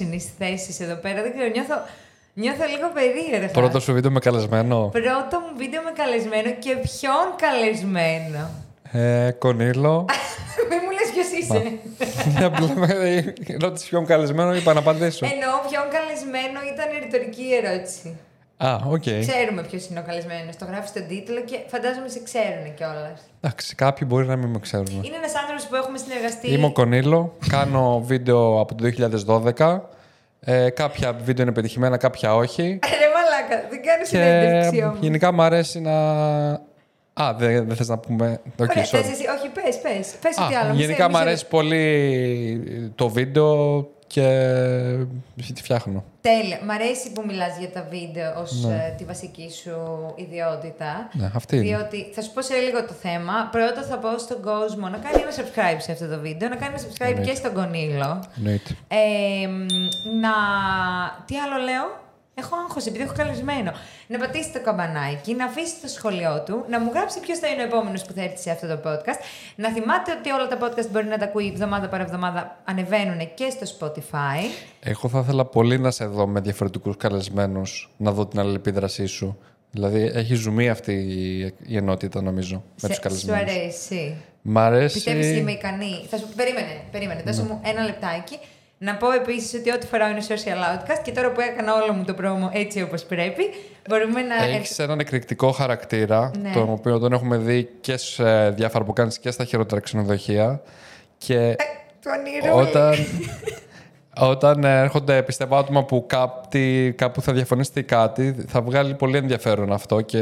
είναι στις θέσεις εδώ πέρα. Δεν ξέρω, νιώθω, νιώθω λίγο περίεργα. Πρώτο σου βίντεο με καλεσμένο. Πρώτο μου βίντεο με καλεσμένο και ποιον καλεσμένο; Ε, Κονίλο. Μην μου λες ποιος είσαι. Ναι, Απλά με ρώτησε ποιον καλεσμένο, είπα να απαντήσω. Εννοώ ποιον καλεσμένο ήταν ρητορική ερώτηση. Α, οκ. Ξέρουμε ποιος είναι ο καλεσμένος. Το γράφεις στον τίτλο και φαντάζομαι σε ξέρουν κιόλας. Εντάξει, κάποιοι μπορεί να μην με ξέρουν. Είναι ένας άνθρωπος που έχουμε συνεργαστεί. Είμαι ο Κονίλο. Κάνω βίντεο από το 2012. Ε, κάποια βίντεο είναι πετυχημένα, κάποια όχι. Ρε μαλάκα, δεν κάνεις Και συνέντευξη όμως. γενικά μου αρέσει να. Α, δεν δεν θες να πούμε; Okay, Ωραία, sorry. θες εσύ, όχι, πες, πες. Πες Α, ό,τι άλλο. μη γενικά σε- μου μη σε- αρέσει πολύ το βίντεο και τη φτιάχνω. Τέλεια. Μ' αρέσει που μιλάς για τα βίντεο ως ε, τη βασική σου ιδιότητα. Ναι, αυτή είναι. Διότι θα σου πω σε λίγο το θέμα. Πρώτα θα πω στον κόσμο να κάνει ένα subscribe σε αυτό το βίντεο, να κάνει ένα subscribe Εννοείται. και στον Κονίλο. Εννοείται. Ε, μ, να. Τι άλλο λέω; Έχω άγχος επειδή έχω καλεσμένο. Να πατήσει το καμπανάκι, να αφήσει το σχολείο του, να μου γράψει ποιος θα είναι ο επόμενος που θα έρθει σε αυτό το podcast. Να θυμάται ότι όλα τα podcast μπορεί να τα ακούει εβδομάδα παρά εβδομάδα, ανεβαίνουν και στο Spotify. Εγώ θα ήθελα πολύ να σε δω με διαφορετικούς καλεσμένους, να δω την αλληλεπίδρασή σου. Δηλαδή, έχει ζουμί αυτή η- η ενότητα, νομίζω, με τους Σε- Σου καλεσμένου. αρέσει. Μ' αρέσει. Πιστεύεις είμαι ικανή; Θα σου... Περίμενε, περίμενε. Δώσε Ναι. μου ένα λεπτάκι. Να πω επίσης ότι ό,τι φοράω είναι social outcast και τώρα που έκανα όλο μου το πρόμο έτσι όπως πρέπει, μπορούμε να. Έχεις έναν εκρηκτικό χαρακτήρα, Ναι. τον οποίο τον έχουμε δει και σε διάφορα που κάνεις και στα χειρότερα ξενοδοχεία. Και Το ονειρό. όταν, όταν έρχονται πιστεύω άτομα που κάτι, κάπου θα διαφωνήσετε ή κάτι, θα βγάλει πολύ ενδιαφέρον αυτό και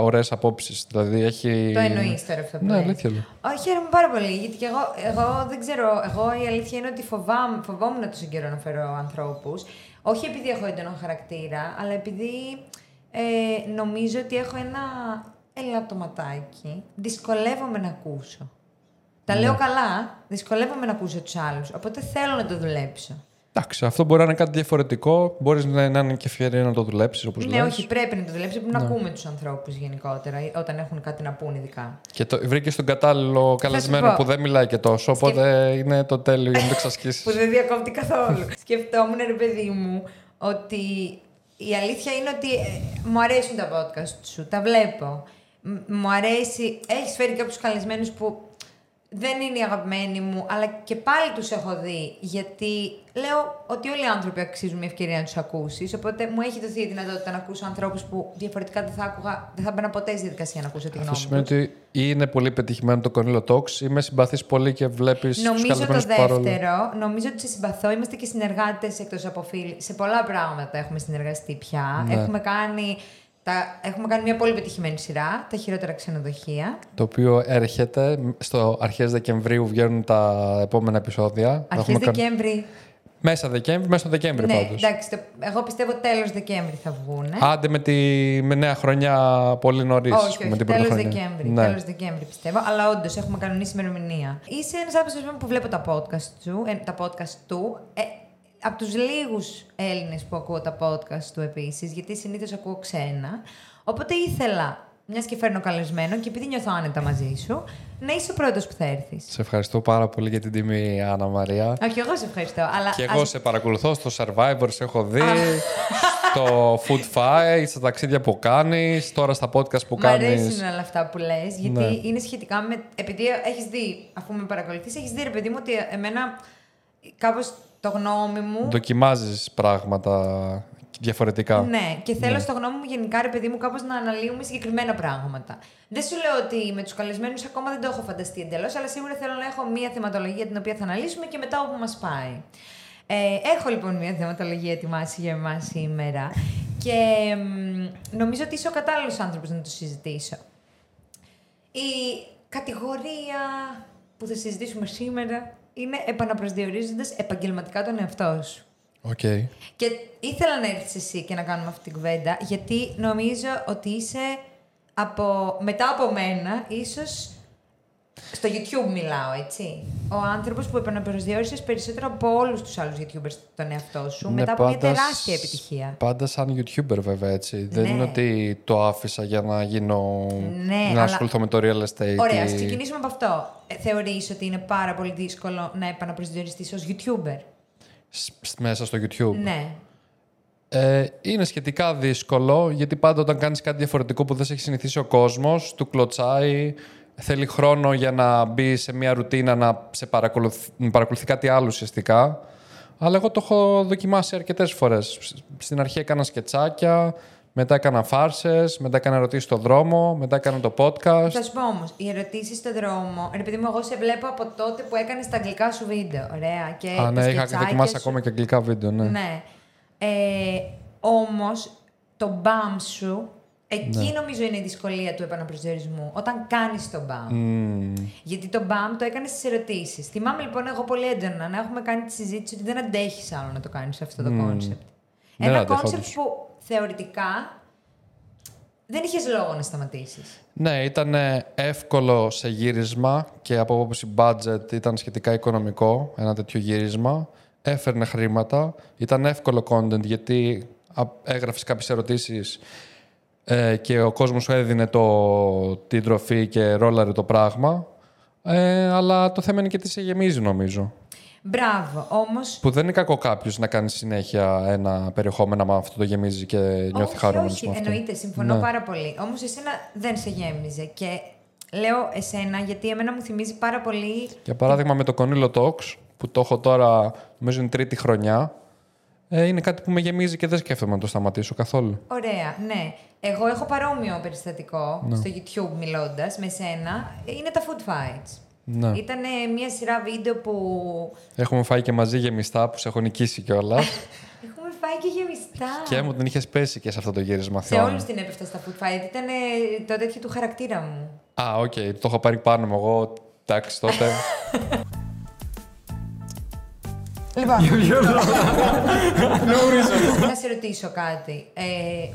ωραίες απόψεις. Δηλαδή έχει. Το εννοείς τώρα αυτό που Ναι, λες. αλήθεια λέω. Όχι, χαίρομαι πάρα πολύ. Γιατί και εγώ, εγώ δεν ξέρω. Εγώ η αλήθεια είναι ότι φοβάμαι, φοβόμουν τόσο καιρό να φέρω ανθρώπους. Όχι επειδή έχω έντονο χαρακτήρα, αλλά επειδή ε, νομίζω ότι έχω ένα ελαττωματάκι. Δυσκολεύομαι να ακούσω. Τα Ναι. λέω καλά, δυσκολεύομαι να ακούσω τους άλλους. Οπότε θέλω να το δουλέψω. Εντάξει, αυτό μπορεί να είναι κάτι διαφορετικό. Μπορείς να, να είναι και ευκαιρία να το δουλέψεις όπως ναι, όχι, πρέπει να το δουλέψω. Πρέπει να ακούμε τους ανθρώπους γενικότερα, όταν έχουν κάτι να πούν ειδικά. Και το, βρήκες τον κατάλληλο καλεσμένο πω. που δεν μιλάει και τόσο, οπότε είναι το τέλειο για να το εξασκήσεις. που δεν διακόπτει καθόλου. Σκεφτόμουν, ρε παιδί μου, ότι η αλήθεια είναι ότι ε, μου αρέσουν τα podcast σου, τα βλέπω. Μ- μου αρέσει, έχεις φέρει κάποιους καλεσμένους που δεν είναι οι αγαπημένοι μου, αλλά και πάλι τους έχω δει, γιατί λέω ότι όλοι οι άνθρωποι αξίζουν μια ευκαιρία να τους ακούσεις, οπότε μου έχει δοθεί η δυνατότητα να ακούσω ανθρώπους που διαφορετικά δεν θα, άκουγα, δεν θα μπαίνα ποτέ στη διαδικασία να ακούσω τη Αυτό γνώμη σημαίνει τους. ότι ή είναι πολύ πετυχημένο το Cornelio Talks ή με συμπαθείς πολύ και βλέπεις τους Νομίζω το καλεσμένους παρόλο. δεύτερο, νομίζω ότι σε συμπαθώ. Είμαστε και συνεργάτες εκτός από φίλοι. Σε πολλά πράγματα έχουμε συνεργαστεί πια. Ναι. Έχουμε, κάνει, τα, έχουμε κάνει μια πολύ πετυχημένη σειρά, τα χειρότερα ξενοδοχεία. Το οποίο έρχεται στο αρχές Δεκεμβρίου βγαίνουν τα επόμενα επεισόδια. Τα Αρχές έχουμε κάνει- Δεκέμβρη. Μέσα Δεκέμβρη, μέσα στο Δεκέμβρη Ναι, πάντως. εντάξει, το, εγώ πιστεύω τέλος Δεκέμβρη θα βγουν. Άντε με τη με νέα χρονιά πολύ νωρίς. όχι, όχι, με την τέλος πρωτοχρονιά. Δεκέμβρη. Ναι. Τέλος Δεκέμβρη πιστεύω. Αλλά όντως έχουμε κανονίσει ημερομηνία. Είσαι ένας άνθρωπος που βλέπω τα podcast του, ε, τα podcast του. Ε, από τους λίγους Έλληνες που ακούω τα podcast του επίσης, γιατί συνήθως ακούω ξένα. Οπότε ήθελα, μιας και φέρνω καλεσμένο και επειδή νιώθω άνετα μαζί σου, να είσαι ο πρώτος που θα έρθεις. Σε ευχαριστώ πάρα πολύ για την τιμή, Άννα Μαρία. Όχι, εγώ σε ευχαριστώ. Αλλά Και εγώ ας- σε παρακολουθώ στο Survivor, σε έχω δει. στο Food Fight, στα ταξίδια που κάνεις, τώρα στα podcast που Μ' κάνεις. αρέσουν όλα αυτά που λες, γιατί Ναι. είναι σχετικά με. Επειδή έχεις δει, αφού με παρακολουθείς, έχεις δει ρε παιδί μου ότι εμένα κάπως το γνώμη μου. Δοκιμάζεις πράγματα διαφορετικά. Ναι, και θέλω στο γνώμη μου γενικά, ρε παιδί μου, κάπως να αναλύουμε συγκεκριμένα πράγματα. Δεν σου λέω ότι με τους καλεσμένους ακόμα δεν το έχω φανταστεί εντελώς, αλλά σίγουρα θέλω να έχω μία θεματολογία την οποία θα αναλύσουμε και μετά όπου μας πάει. Ε, έχω λοιπόν μία θεματολογία ετοιμάσει για εμάς σήμερα και μ, νομίζω ότι είσαι ο κατάλληλος άνθρωπος να το συζητήσω. Η κατηγορία που θα συζητήσουμε σήμερα είναι επαναπροσδιορίζοντας επαγγελματικά τον εαυτό σου. Οκ. Και ήθελα να έρθεις εσύ και να κάνουμε αυτή την κουβέντα, γιατί νομίζω ότι είσαι από, μετά από μένα, ίσως στο YouTube μιλάω, έτσι. Ο άνθρωπος που επαναπροσδιορίσες περισσότερο από όλους τους άλλους YouTubers τον εαυτό σου, Ναι, μετά από μια πάντα τεράστια σ- επιτυχία. Πάντα σαν YouTuber, βέβαια, έτσι. Δεν Ναι. είναι ότι το άφησα για να γίνω. Ναι, να αλλά- ασχοληθώ με το real estate. Ωραία, ή- ας ξεκινήσουμε από αυτό. Ε, θεωρείς ότι είναι πάρα πολύ δύσκολο να επαναπροσδιοριστείς ως YouTuber; σ- μέσα στο YouTube. Ναι. Ε, είναι σχετικά δύσκολο γιατί πάντα όταν κάνεις κάτι διαφορετικό που δεν σε έχει συνηθίσει ο κόσμος, του κλωτσάει, θέλει χρόνο για να μπει σε μια ρουτίνα να σε παρακολουθεί, να παρακολουθεί κάτι άλλο ουσιαστικά. Αλλά εγώ το έχω δοκιμάσει αρκετές φορές. Στην αρχή έκανα σκετσάκια, μετά έκανα φάρσες, μετά έκανα ερωτήσεις στο δρόμο, μετά έκανα το podcast. Θα σου πω όμως, οι ερωτήσεις στον δρόμο. Ρε παιδί μου, εγώ σε βλέπω από τότε που έκανες τα αγγλικά σου βίντεο. Ωραία. Και Α, τα ναι, είχα σκετσάκια δοκιμάσει σου. ακόμα και αγγλικά βίντεο, ναι. Ναι. Ε, Όμως, το μπαμ σου, εκεί Ναι. νομίζω είναι η δυσκολία του επαναπροσδιορισμού. Όταν κάνεις το μπαμ. Μμμ. Γιατί το μπαμ το έκανες στις ερωτήσεις. Θυμάμαι λοιπόν εγώ πολύ έντονα να έχουμε κάνει τη συζήτηση ότι δεν αντέχεις άλλο να το κάνεις αυτό το concept. Δεν Ένα αντέχω, κόνσεπτ όντως. που θεωρητικά δεν είχες λόγο να σταματήσεις. Ναι, ήταν εύκολο σε γύρισμα και από άποψη budget ήταν σχετικά οικονομικό ένα τέτοιο γύρισμα. Έφερνε χρήματα. Ήταν εύκολο content γιατί α- έγραφες κάποιες ερωτήσεις ε, και ο κόσμος σου έδινε το, την τροφή και ρόλαρε το πράγμα. Ε, αλλά το θέμα είναι και τι σε γεμίζει νομίζω. Μπράβο. Όμω. Που δεν είναι κακό κάποιος να κάνει συνέχεια ένα περιεχόμενο άμα αυτό το γεμίζει και νιώθει όχι, χαρούμενος όχι, με αυτό. εννοείται, συμφωνώ Ναι. πάρα πολύ. Όμως εσένα δεν σε γέμιζε. Και λέω εσένα γιατί εμένα μου θυμίζει πάρα πολύ. Για παράδειγμα με το Κονίλο Talks, που το έχω τώρα, νομίζω είναι τρίτη χρονιά, ε, είναι κάτι που με γεμίζει και δεν σκέφτομαι να το σταματήσω καθόλου. Ωραία, ναι. Εγώ έχω παρόμοιο περιστατικό Ναι. στο YouTube μιλώντας με σένα. Είναι τα food fights. Ναι. Ήταν μια σειρά βίντεο που Έχουμε φάει και μαζί γεμιστά που σε έχω νικήσει κιόλας. έχουμε φάει και γεμιστά. και μου την είχες πέσει και σε αυτό το γύρισμα. Σε θυμάμαι. όλους την έπεφτα στα food fight. Ήταν το τέτοιο του χαρακτήρα μου. Α, οκ, το έχω πάρει πάνω μου εγώ. Εντάξει, τότε. Λοιπόν, Για ποιο λόγο; No reason. να σε ρωτήσω κάτι. Ε,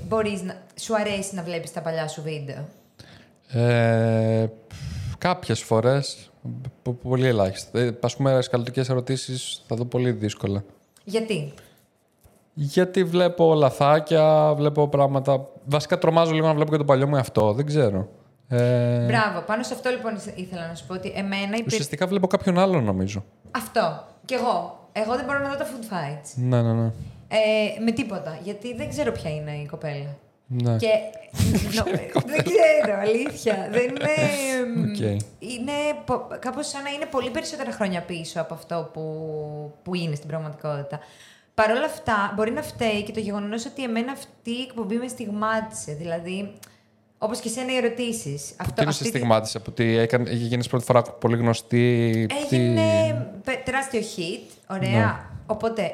μπορείς να... Σου αρέσει να βλέπεις τα παλιά σου βίντεο; ε, Κάποιες φορές. Πολύ ελάχιστα. Ε, ας πούμε, σκαλωτικές ερωτήσεις θα δω πολύ δύσκολα. Γιατί; Γιατί βλέπω λαθάκια, βλέπω πράγματα. Βασικά τρομάζω λίγο να βλέπω και το παλιό μου αυτό. Δεν ξέρω. Ε, Μπράβο. Πάνω σε αυτό λοιπόν ήθελα να σου πω ότι εμένα υπήρχε. ουσιαστικά βλέπω κάποιον άλλον νομίζω. Αυτό. Κι εγώ. Εγώ δεν μπορώ να δω τα food fights. Ναι, ναι, ναι. Ε, με τίποτα. Γιατί δεν ξέρω ποια είναι η κοπέλα. ναι. Και. νο- δεν ξέρω, αλήθεια. Δεν είναι. Οκ. Είναι πο- κάπως σαν να είναι πολύ περισσότερα χρόνια πίσω από αυτό που, που είναι στην πραγματικότητα. Παρ' όλα αυτά, μπορεί να φταίει και το γεγονός ότι εμένα αυτή η εκπομπή με στιγμάτισε. Δηλαδή, όπως και εσένα οι ερωτήσεις. Τι είναι σε στιγμάτισε από ότι έκανε, είχε γίνει πρώτη φορά πολύ γνωστή. τι- Έγινε πε- τεράστιο hit. Ωραία. Ναι. Οπότε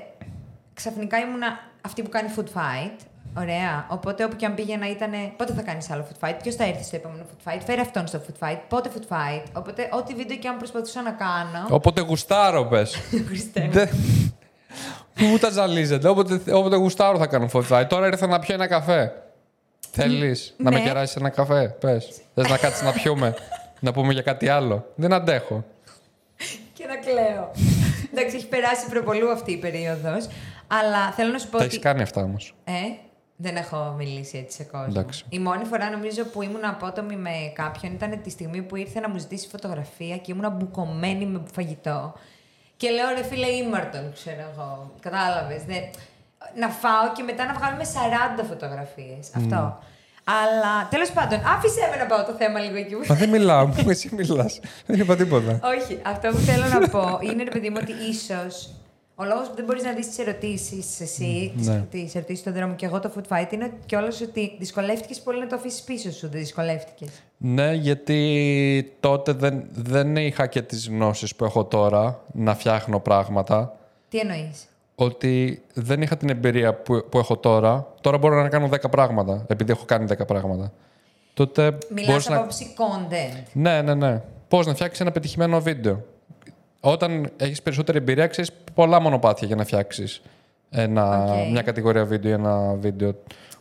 ξαφνικά ήμουνα αυτή που κάνει food fight. Ωραία. Οπότε όπου και αν πήγαινα ήταν πότε θα κάνεις άλλο food fight, ποιος θα έρθει στο επόμενο food fight, φέρε αυτόν στο food fight, πότε food fight; Οπότε ό,τι βίντεο και αν προσπαθούσα να κάνω. Όποτε γουστάρω, πες. Χριστέ μου. Δεν- Μου τα ζαλίζετε; Όποτε, όποτε γουστάρω θα κάνω φωτιά. Τώρα ήρθα να πιω ένα καφέ. Θέλεις να με ναι. κεράσεις ένα καφέ, πες. Θες να κάτσεις να πιούμε, να πούμε για κάτι άλλο; Δεν αντέχω. και να κλαίω. Εντάξει, έχει περάσει προπολού αυτή η περίοδος. Αλλά θέλω να σου πω Τα ότι. έχεις κάνει αυτά όμως. Ε, δεν έχω μιλήσει έτσι σε κόσμο. Εντάξει. Η μόνη φορά νομίζω που ήμουν απότομη με κάποιον ήταν τη στιγμή που ήρθε να μου ζητήσει φωτογραφία και ήμουν μπουκωμένη με φαγητό. Και λέω ρε φίλε ήμαρτον, ξέρω εγώ. Κατάλαβες. Να φάω και μετά να βγάλουμε 40 φωτογραφίες. Αυτό. Αλλά τέλος πάντων, άφησε με να πάω το θέμα λίγο εκεί. Μα δεν μιλάω, μου εσύ μιλάς. Δεν είπα τίποτα. Όχι, αυτό που θέλω να πω είναι ρε παιδί μου ότι ίσως ο λόγος που δεν μπορείς να δεις τις ερωτήσεις εσύ, τις ναι. τις ερωτήσεις στον δρόμο και εγώ το food fight, είναι κιόλας ότι δυσκολεύτηκες πολύ να το αφήσεις πίσω σου. Δεν δυσκολεύτηκες. Ναι, γιατί τότε δεν, δεν είχα και τις γνώσεις που έχω τώρα να φτιάχνω πράγματα. Τι εννοείς; Ότι δεν είχα την εμπειρία που, που έχω τώρα. Τώρα μπορώ να κάνω 10 πράγματα, επειδή έχω κάνει 10 πράγματα. Τότε Μιλάς μπορείς από να... άποψη content. Ναι, ναι, ναι. Πώς να φτιάξεις ένα πετυχημένο βίντεο. Όταν έχεις περισσότερη εμπειρία, ξέρεις πολλά μονοπάτια για να φτιάξεις ένα, Οκ. μια κατηγορία βίντεο ή ένα βίντεο.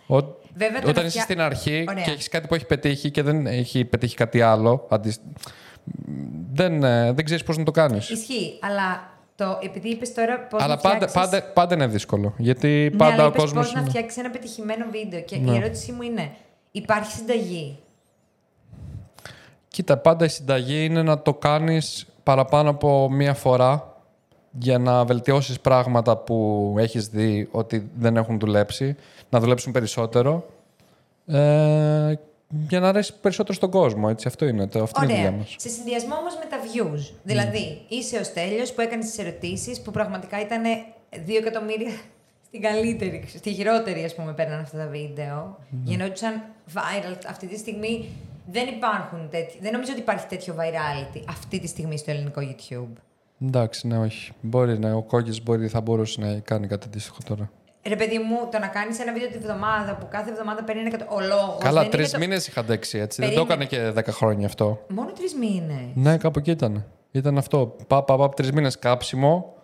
Ο, Βέβαια, το όταν να είσαι φτιά- στην αρχή Ωραία. και έχεις κάτι που έχει πετύχει και δεν έχει πετύχει κάτι άλλο, αντι... δεν, ε, δεν ξέρεις πώς να το κάνεις. Ισχύει, αλλά το, επειδή είπες τώρα πώς Αλλά να πάντα, φτιάξεις... πάντα, πάντα είναι δύσκολο. Γιατί Ναι, πάντα αλλά ο είπες κόσμος... πώς να είναι- φτιάξεις ένα πετυχημένο βίντεο. Και Ναι. η ερώτησή μου είναι, υπάρχει συνταγή; Κοίτα, πάντα η συνταγή είναι να το κάνεις παραπάνω από μία φορά. για να βελτιώσεις πράγματα που έχεις δει ότι δεν έχουν δουλέψει, να δουλέψουν περισσότερο. Ε, για να αρέσει περισσότερο στον κόσμο. Έτσι. Αυτό είναι, το, αυτή είναι η δουλειά Ωραία. μας. Σε συνδυασμό όμως με τα views. Δηλαδή, είσαι ο Στέλιος που έκανε τις ερωτήσεις που πραγματικά ήταν 2 εκατομμύρια στην καλύτερη, στη χειρότερη, ας πούμε, παίρναν αυτά τα βίντεο. Γινόντουσαν viral. Αυτή τη στιγμή δεν υπάρχουν τέτοι, Δεν νομίζω ότι υπάρχει τέτοιο virality αυτή τη στιγμή στο ελληνικό YouTube. Εντάξει, ναι, όχι. Μπορεί, ναι, ο Κόγκης μπορεί, θα μπορούσε να κάνει κάτι αντίστοιχο τώρα. Ρε παιδί μου, το να κάνεις ένα βίντεο τη βδομάδα που κάθε εβδομάδα παίρνει ένα εκατο... Ο λόγος. Καλά, τρεις το... μήνες είχα αντέξει έτσι. Δεν το έκανε και δέκα χρόνια αυτό. Μόνο τρεις μήνες. Ναι, κάπου εκεί ήταν. Ήταν αυτό. Πα, πα, πα τρεις μήνες κάψιμο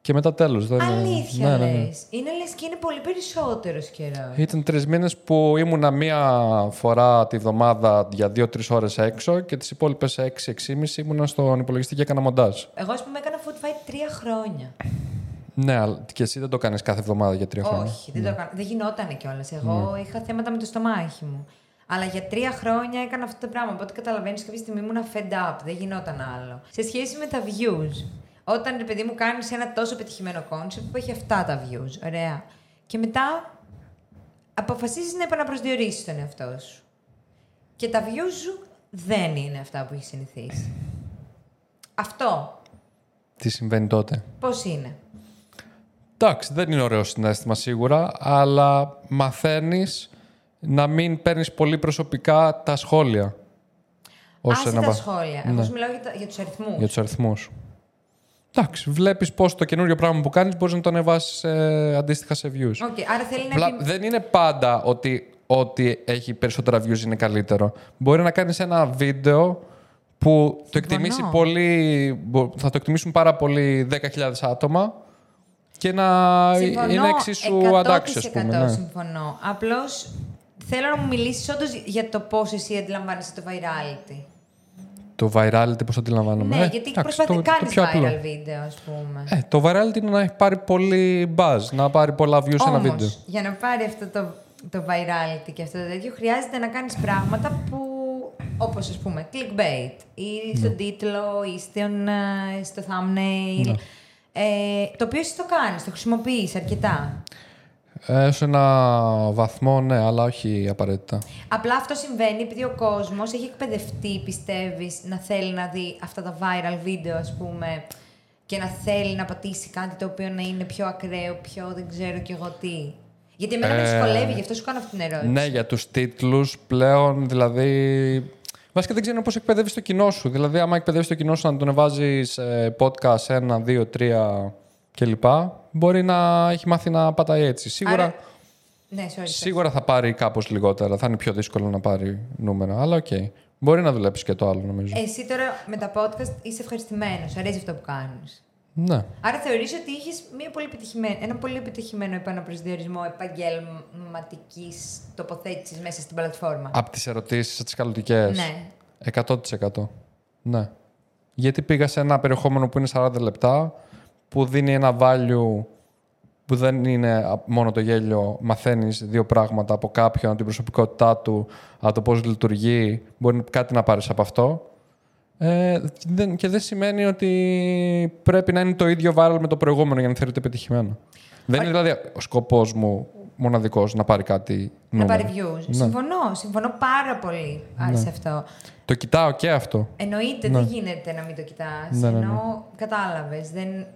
και μετά τέλος. Αλήθεια ναι, ναι, ναι. λες. Είναι λες και είναι πολύ περισσότερος καιρός. Ήταν τρεις μήνες που ήμουνα μία φορά τη βδομάδα για δύο-τρεις ώρες έξω και τις υπόλοιπες 6-6,5 ήμουνα στον υπολογιστή και έκανα μοντάζ. Εγώ, ας πούμε, έκανα food fight τρία χρόνια. Ναι, αλλά και εσύ δεν το κάνεις κάθε εβδομάδα για τρία χρόνια. Όχι, δεν ναι. το έκανα. Δεν γινόταν κιόλας. Εγώ ναι. είχα θέματα με το στομάχι μου. Αλλά για τρία χρόνια έκανα αυτό το πράγμα. Οπότε καταλαβαίνεις κάποια στιγμή ήμουν fed up. Δεν γινόταν άλλο. Σε σχέση με τα views. Όταν ρε παιδί μου κάνεις ένα τόσο πετυχημένο concept που έχει αυτά τα views. Ωραία. Και μετά αποφασίζεις να επαναπροσδιορίσεις τον εαυτό σου. Και τα views σου δεν είναι αυτά που έχεις συνηθίσει. Αυτό. Τι συμβαίνει τότε; Πώς είναι; Εντάξει, δεν είναι ωραίο συνέστημα σίγουρα, αλλά μαθαίνεις να μην παίρνεις πολύ προσωπικά τα σχόλια. Άσε ένα... τα σχόλια. Ναι. Εγώ σου μιλάω για, τα... για τους αριθμούς. Για τους αριθμούς. Εντάξει, βλέπεις πώς το καινούριο πράγμα που κάνεις μπορείς να το ανεβάσεις ε, αντίστοιχα σε views. Okay, άρα θέλει να Βλα... Δεν είναι πάντα ότι ότι έχει περισσότερα views είναι καλύτερο. Μπορεί να κάνεις ένα βίντεο που το εκτιμήσει πολύ, θα το εκτιμήσουν πάρα πολύ 10.000 άτομα και να συμφωνώ, είναι εξίσου αντάξιο, ας πούμε. Ναι. συμφωνώ. Απλώς θέλω να μου μιλήσεις όντως για το πώς εσύ αντιλαμβάνεσαι το virality. Το virality, πώς το αντιλαμβάνομαι; Ναι, ε, γιατί προσπαθεί να κάνεις viral βίντεο, ας πούμε. Ε, το virality είναι να έχει πάρει πολύ buzz, να πάρει πολλά views σε ένα βίντεο. Για να πάρει αυτό το, το virality και αυτό το τέτοιο, χρειάζεται να κάνεις πράγματα που. Όπως ας πούμε, clickbait ή στον ναι. τίτλο ή στον, ε, στο thumbnail. Ναι. Ε, το οποίο εσύ το κάνεις, το χρησιμοποιείς αρκετά. Ε, σε ένα βαθμό, ναι, αλλά όχι απαραίτητα. Απλά αυτό συμβαίνει επειδή ο κόσμος έχει εκπαιδευτεί, πιστεύεις, να θέλει να δει αυτά τα viral βίντεο, ας πούμε, και να θέλει να πατήσει κάτι το οποίο να είναι πιο ακραίο, πιο δεν ξέρω κι εγώ τι. Γιατί εμένα ε, με δυσκολεύει, γι' αυτό σου κάνω αυτή την ερώτηση. Ναι, για τους τίτλους πλέον, δηλαδή Βασικά δεν ξέρω πώς εκπαιδεύεις το κοινό σου. Δηλαδή, άμα εκπαιδεύεις το κοινό σου να του βάζεις podcast ένα, δύο, τρία κλπ. Μπορεί να έχει μάθει να πατάει έτσι. Σίγουρα, Άρα... ναι, sorry, σίγουρα θα πάρει κάπως λιγότερα. Θα είναι πιο δύσκολο να πάρει νούμερα. Αλλά OK. Okay. Μπορεί να δουλέψει και το άλλο, νομίζω. Εσύ τώρα με τα podcast είσαι ευχαριστημένος. Αρέσει αυτό που κάνεις. Ναι. Άρα θεωρείς ότι είχες πολύ ένα πολύ επιτυχημένο επαναπροσδιορισμό επαγγελματικής τοποθέτησης μέσα στην πλατφόρμα; Από τις ερωτήσεις, τις καλωτικές. Ναι. 100%. Ναι. Γιατί πήγα σε ένα περιεχόμενο που είναι 40 λεπτά, που δίνει ένα value που δεν είναι μόνο το γέλιο, μαθαίνεις δύο πράγματα από κάποιον, από την προσωπικότητά του, από το πώς λειτουργεί, μπορεί κάτι να πάρεις από αυτό. Ε, και δεν σημαίνει ότι πρέπει να είναι το ίδιο viral με το προηγούμενο για να θεωρείται πετυχημένο. Δεν είναι δηλαδή ο σκοπός μου μοναδικός να πάρει κάτι νούμερο. Να πάρει views. Ναι. Συμφωνώ. Συμφωνώ πάρα πολύ ναι. σε αυτό. Το κοιτάω και αυτό. Εννοείται, ναι. δεν γίνεται να μην το κοιτάς. Ναι, ναι, Ενώ κατάλαβες. Δεν...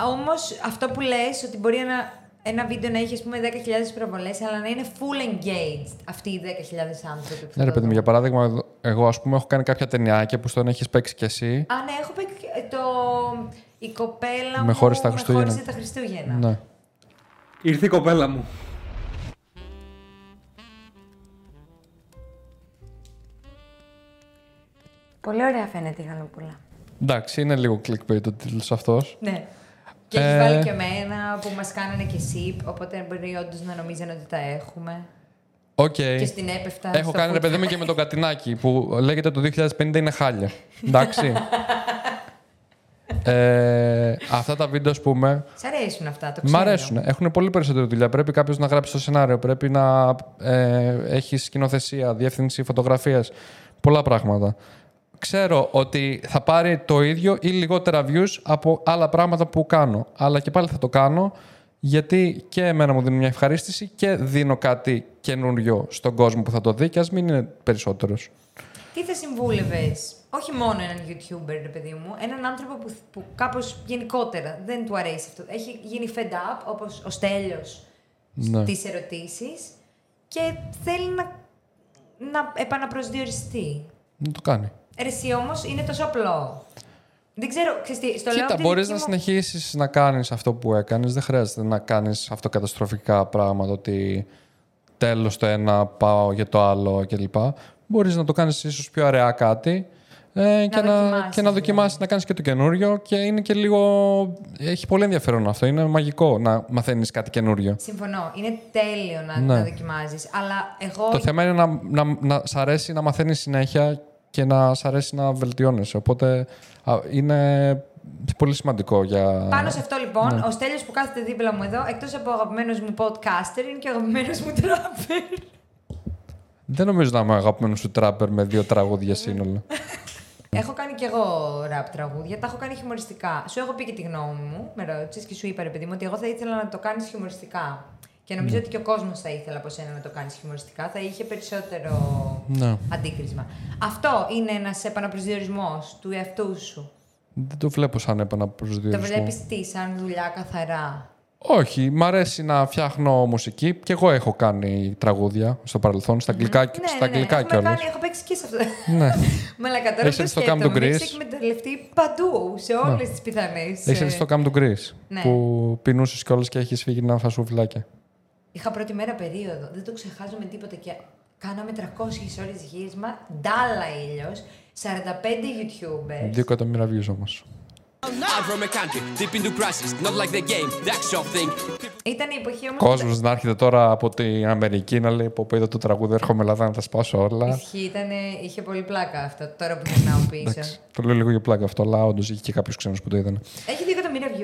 Όμως αυτό που λες ότι μπορεί να ένα βίντεο να έχει ας πούμε 10.000 προβολέ, αλλά να είναι full engaged αυτοί οι 10.000 άνθρωποι που Ναι, ρε παιδί μου, για παράδειγμα, εγώ ας πούμε έχω κάνει κάποια ταινιάκια που στον έχεις παίξει κι εσύ. Α, ναι, έχω παίξει το. Η κοπέλα με χώρισε τα Χριστούγεννα. Με τα Χριστούγεννα. Ναι. Ήρθε η κοπέλα μου. Πολύ ωραία φαίνεται η γαλοπούλα. Εντάξει, είναι λίγο clickbait ο τίτλος αυτός. Ναι. Και έχεις ε... βάλει και εμένα που μας κάνανε και SIP, οπότε μπορεί όντως να νομίζανε ότι τα έχουμε. Okay. Και στην έπεφτα. Έχω κάνει ρε παιδί μου και με τον Κατινάκη που λέγεται το 2050 είναι χάλια. Εντάξει. ε, αυτά τα βίντεο, ας πούμε. Σ' αρέσουν αυτά, το ξέρω. Μ' αρέσουν. Έχουν πολύ περισσότερη δουλειά. Πρέπει κάποιος να γράψει το σενάριο. Πρέπει να ε, έχεις σκηνοθεσία, διεύθυνση φωτογραφίας. Πολλά πράγματα. Ξέρω ότι θα πάρει το ίδιο ή λιγότερα views από άλλα πράγματα που κάνω. Αλλά και πάλι θα το κάνω γιατί και εμένα μου δίνει μια ευχαρίστηση και δίνω κάτι καινούριο στον κόσμο που θα το δει και ας μην είναι περισσότερος. Τι θα συμβούλευες, όχι μόνο έναν YouTuber, ρε παιδί μου, έναν άνθρωπο που, που κάπως γενικότερα δεν του αρέσει αυτό. Έχει γίνει fed up, όπως ο Στέλιος Ναι. στις ερωτήσεις και θέλει να, να επαναπροσδιοριστεί. Να το κάνει. Ρε, εσύ όμως είναι τόσο απλό. Δεν ξέρω, ξέρεις τι, στο λέω Κοίτα, από τη μπορείς δική να μου- συνεχίσεις να κάνεις αυτό που έκανες. Δεν χρειάζεται να κάνεις αυτοκαταστροφικά πράγματα ότι τέλος το ένα, πάω για το άλλο κλπ. Μπορείς να το κάνεις ίσως πιο αραιά κάτι ε, και, να, δοκιμάσεις, και να δοκιμάσεις δηλαδή. να κάνεις και το καινούριο. Και είναι και λίγο. Έχει πολύ ενδιαφέρον αυτό. Είναι μαγικό να μαθαίνεις κάτι καινούριο. Συμφωνώ. Είναι τέλειο να Ναι. τα δοκιμάζεις. Αλλά εγώ... Το θέμα είναι να, να, να σ' αρέσει να μαθαίνεις συνέχεια και να σ' αρέσει να βελτιώνεσαι. Οπότε α, είναι πολύ σημαντικό για. Πάνω σε αυτό λοιπόν, Ναι. ο Στέλιος που κάθεται δίπλα μου εδώ, εκτός από αγαπημένος μου podcaster, είναι και αγαπημένος μου trapper. Δεν νομίζω να είμαι αγαπημένος σου τράπερ με δύο τραγούδια σύνολο. έχω κάνει κι εγώ ραπ τραγούδια, τα έχω κάνει χιουμοριστικά. Σου έχω πει και τη γνώμη μου, με ρώτησες και σου είπα ρε παιδί μου ότι εγώ θα ήθελα να το κάνεις χιουμοριστικά. Και νομίζω Ναι. ότι και ο κόσμος θα ήθελε από σένα να το κάνεις χιουμοριστικά, θα είχε περισσότερο ναι. αντίκρισμα. Αυτό είναι ένας επαναπροσδιορισμός του εαυτού σου; Δεν το βλέπω σαν Το επαναπροσδιορισμό. βλέπεις τι, σαν δουλειά καθαρά; Όχι, μ' αρέσει να φτιάχνω μουσική και εγώ έχω κάνει τραγούδια στο παρελθόν, στα αγγλικά, Ναι, στα ναι, ναι. αγγλικά Έχουμε κιόλας. κάνει, έχω παίξει και σε αυτό. Ναι. Μαλάκα, τώρα Έχεις που το έρθει στο Camp to σκέφτομαι, Greece. έχεις εκμεταλλευτεί παντού, σε όλες τις πιθανές. Έχεις ε, έρθει στο Camp to Greece Ναι. που πεινούσες κιόλας και έχεις φύγει να φας σουβλάκια. Είχα πρώτη μέρα περίοδο, δεν το ξεχάζω με τίποτα και κάναμε 300 ώρες γύρισμα, ντάλα ήλιος, 45 YouTubers. Δύο εκατομμύρια views όμως. I'm from a country deep into crisis, not like the game, the actual thing. Ήταν η εποχή όμως... Κόσμος να έρχεται τώρα από την Αμερική να λέει: Πω πω είδα το τραγούδι, έρχομαι Ελλάδα να τα σπάσω όλα. Ισχύει, ήτανε, είχε πολύ πλάκα αυτό, τώρα που γυρνάω πίσω. Εντάξει, το λέω λίγο για πλάκα αυτό, αλλά όντως είχε και κάποιους ξένους που το είδαν. Έχει 2 εκατομμύρια views.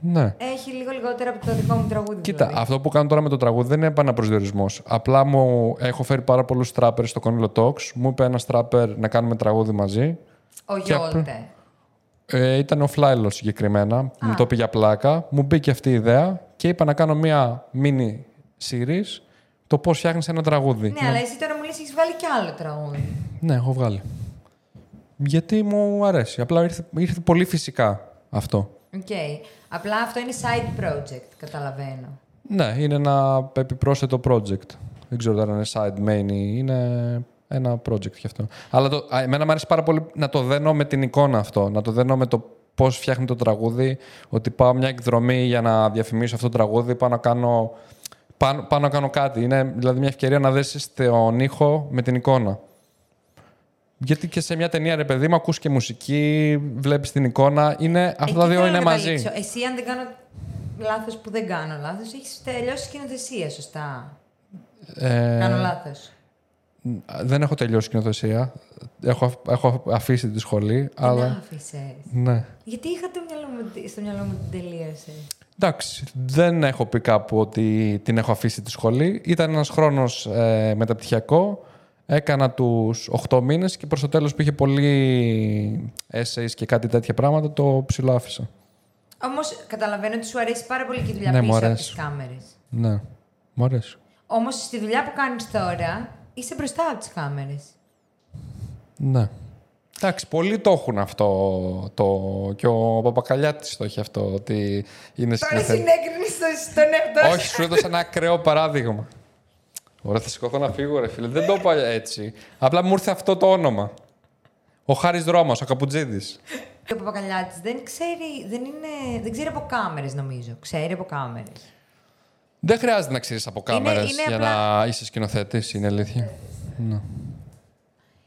Ναι. Έχει λίγο λιγότερα από το δικό μου τραγούδι. Κοίτα, δηλαδή. αυτό που κάνω τώρα με το τραγούδι δεν είναι επαναπροσδιορισμός. Απλά μου έχω φέρει πάρα πολλούς τράπερ στο Κονίλο Talks. Μου είπε ένας τράπερ να κάνουμε τραγούδι μαζί. Ο και απ- Γιόλτε. Ε, ήταν ο Φλάιλος συγκεκριμένα. Μου το είπε για πλάκα. Μου μπήκε αυτή η ιδέα και είπα να κάνω μία mini series το πώς φτιάχνεις ένα τραγούδι. Ναι, αλλά εσύ τώρα μου λες έχεις βγάλει κι άλλο τραγούδι. Ναι, έχω βγάλει. Γιατί μου αρέσει. Απλά ήρθε, ήρθε πολύ φυσικά αυτό. Οκ. Απλά αυτό είναι side project, καταλαβαίνω. Ναι, είναι ένα επιπρόσθετο project. Δεν ξέρω τώρα αν είναι side main ή είναι ένα project γι' αυτό. Αλλά το, α, εμένα μου αρέσει πάρα πολύ να το δένω με την εικόνα αυτό. Να το δένω με το πώς φτιάχνει το τραγούδι. Ότι πάω μια εκδρομή για να διαφημίσω αυτό το τραγούδι, πάω να κάνω, πάω, πάω να κάνω κάτι. Είναι δηλαδή μια ευκαιρία να δέσεις τον ήχο με την εικόνα. Γιατί και σε μια ταινία, ρε παιδί μου, ακούς και μουσική, βλέπεις την εικόνα. Είναι, αυτά Εκεί τα δύο θέλω είναι να μαζί. καταλήξω. Εσύ, αν δεν κάνω λάθος που δεν κάνω λάθος, έχεις τελειώσει σκηνοθεσία, σωστά; Ε, Κάνω λάθος. Δεν έχω τελειώσει σκηνοθεσία. Έχω, έχω αφήσει τη σχολή, Δεν αλλά. άφησες. Ναι. Γιατί είχα το μυαλό μου, στο μυαλό μου την τελείωσες; Εντάξει, δεν έχω πει κάπου ότι την έχω αφήσει τη σχολή. Ήταν ένας χρόνος ε, μεταπτυχιακό. Έκανα τους 8 μήνες και προς το τέλος που είχε πολύ essays και κάτι τέτοια πράγματα, το ψηλοάφησα. Όμως καταλαβαίνω ότι σου αρέσει πάρα πολύ και η δουλειά Ναι, μου πίσω από αρέσει. τις κάμερες. Ναι, μου αρέσει. Όμως στη δουλειά που κάνεις τώρα, είσαι μπροστά από τις κάμερες. Ναι. Εντάξει, πολλοί το έχουν αυτό. Το... Και ο Παπακαλιάτης το έχει αυτό, ότι είναι Τώρα σκηνοθέτης. συνέκρινες το- στον εαυτό σου. Όχι, σου έδωσα ένα ακραίο παράδειγμα. Ωραία, θα σηκωθώ να φύγω, ρε φίλε. Δεν το είπα έτσι. Απλά μου ήρθε αυτό το όνομα. Ο Χάρης Δρόμος, ο Καπουτζίδης. Και ο Παπακαλιάτης δεν ξέρει, δεν, είναι, δεν ξέρει από κάμερες νομίζω. Ξέρει από κάμερες. Δεν χρειάζεται να ξέρεις από κάμερες είναι για απλά- να είσαι σκηνοθέτης, είναι αλήθεια. Ναι.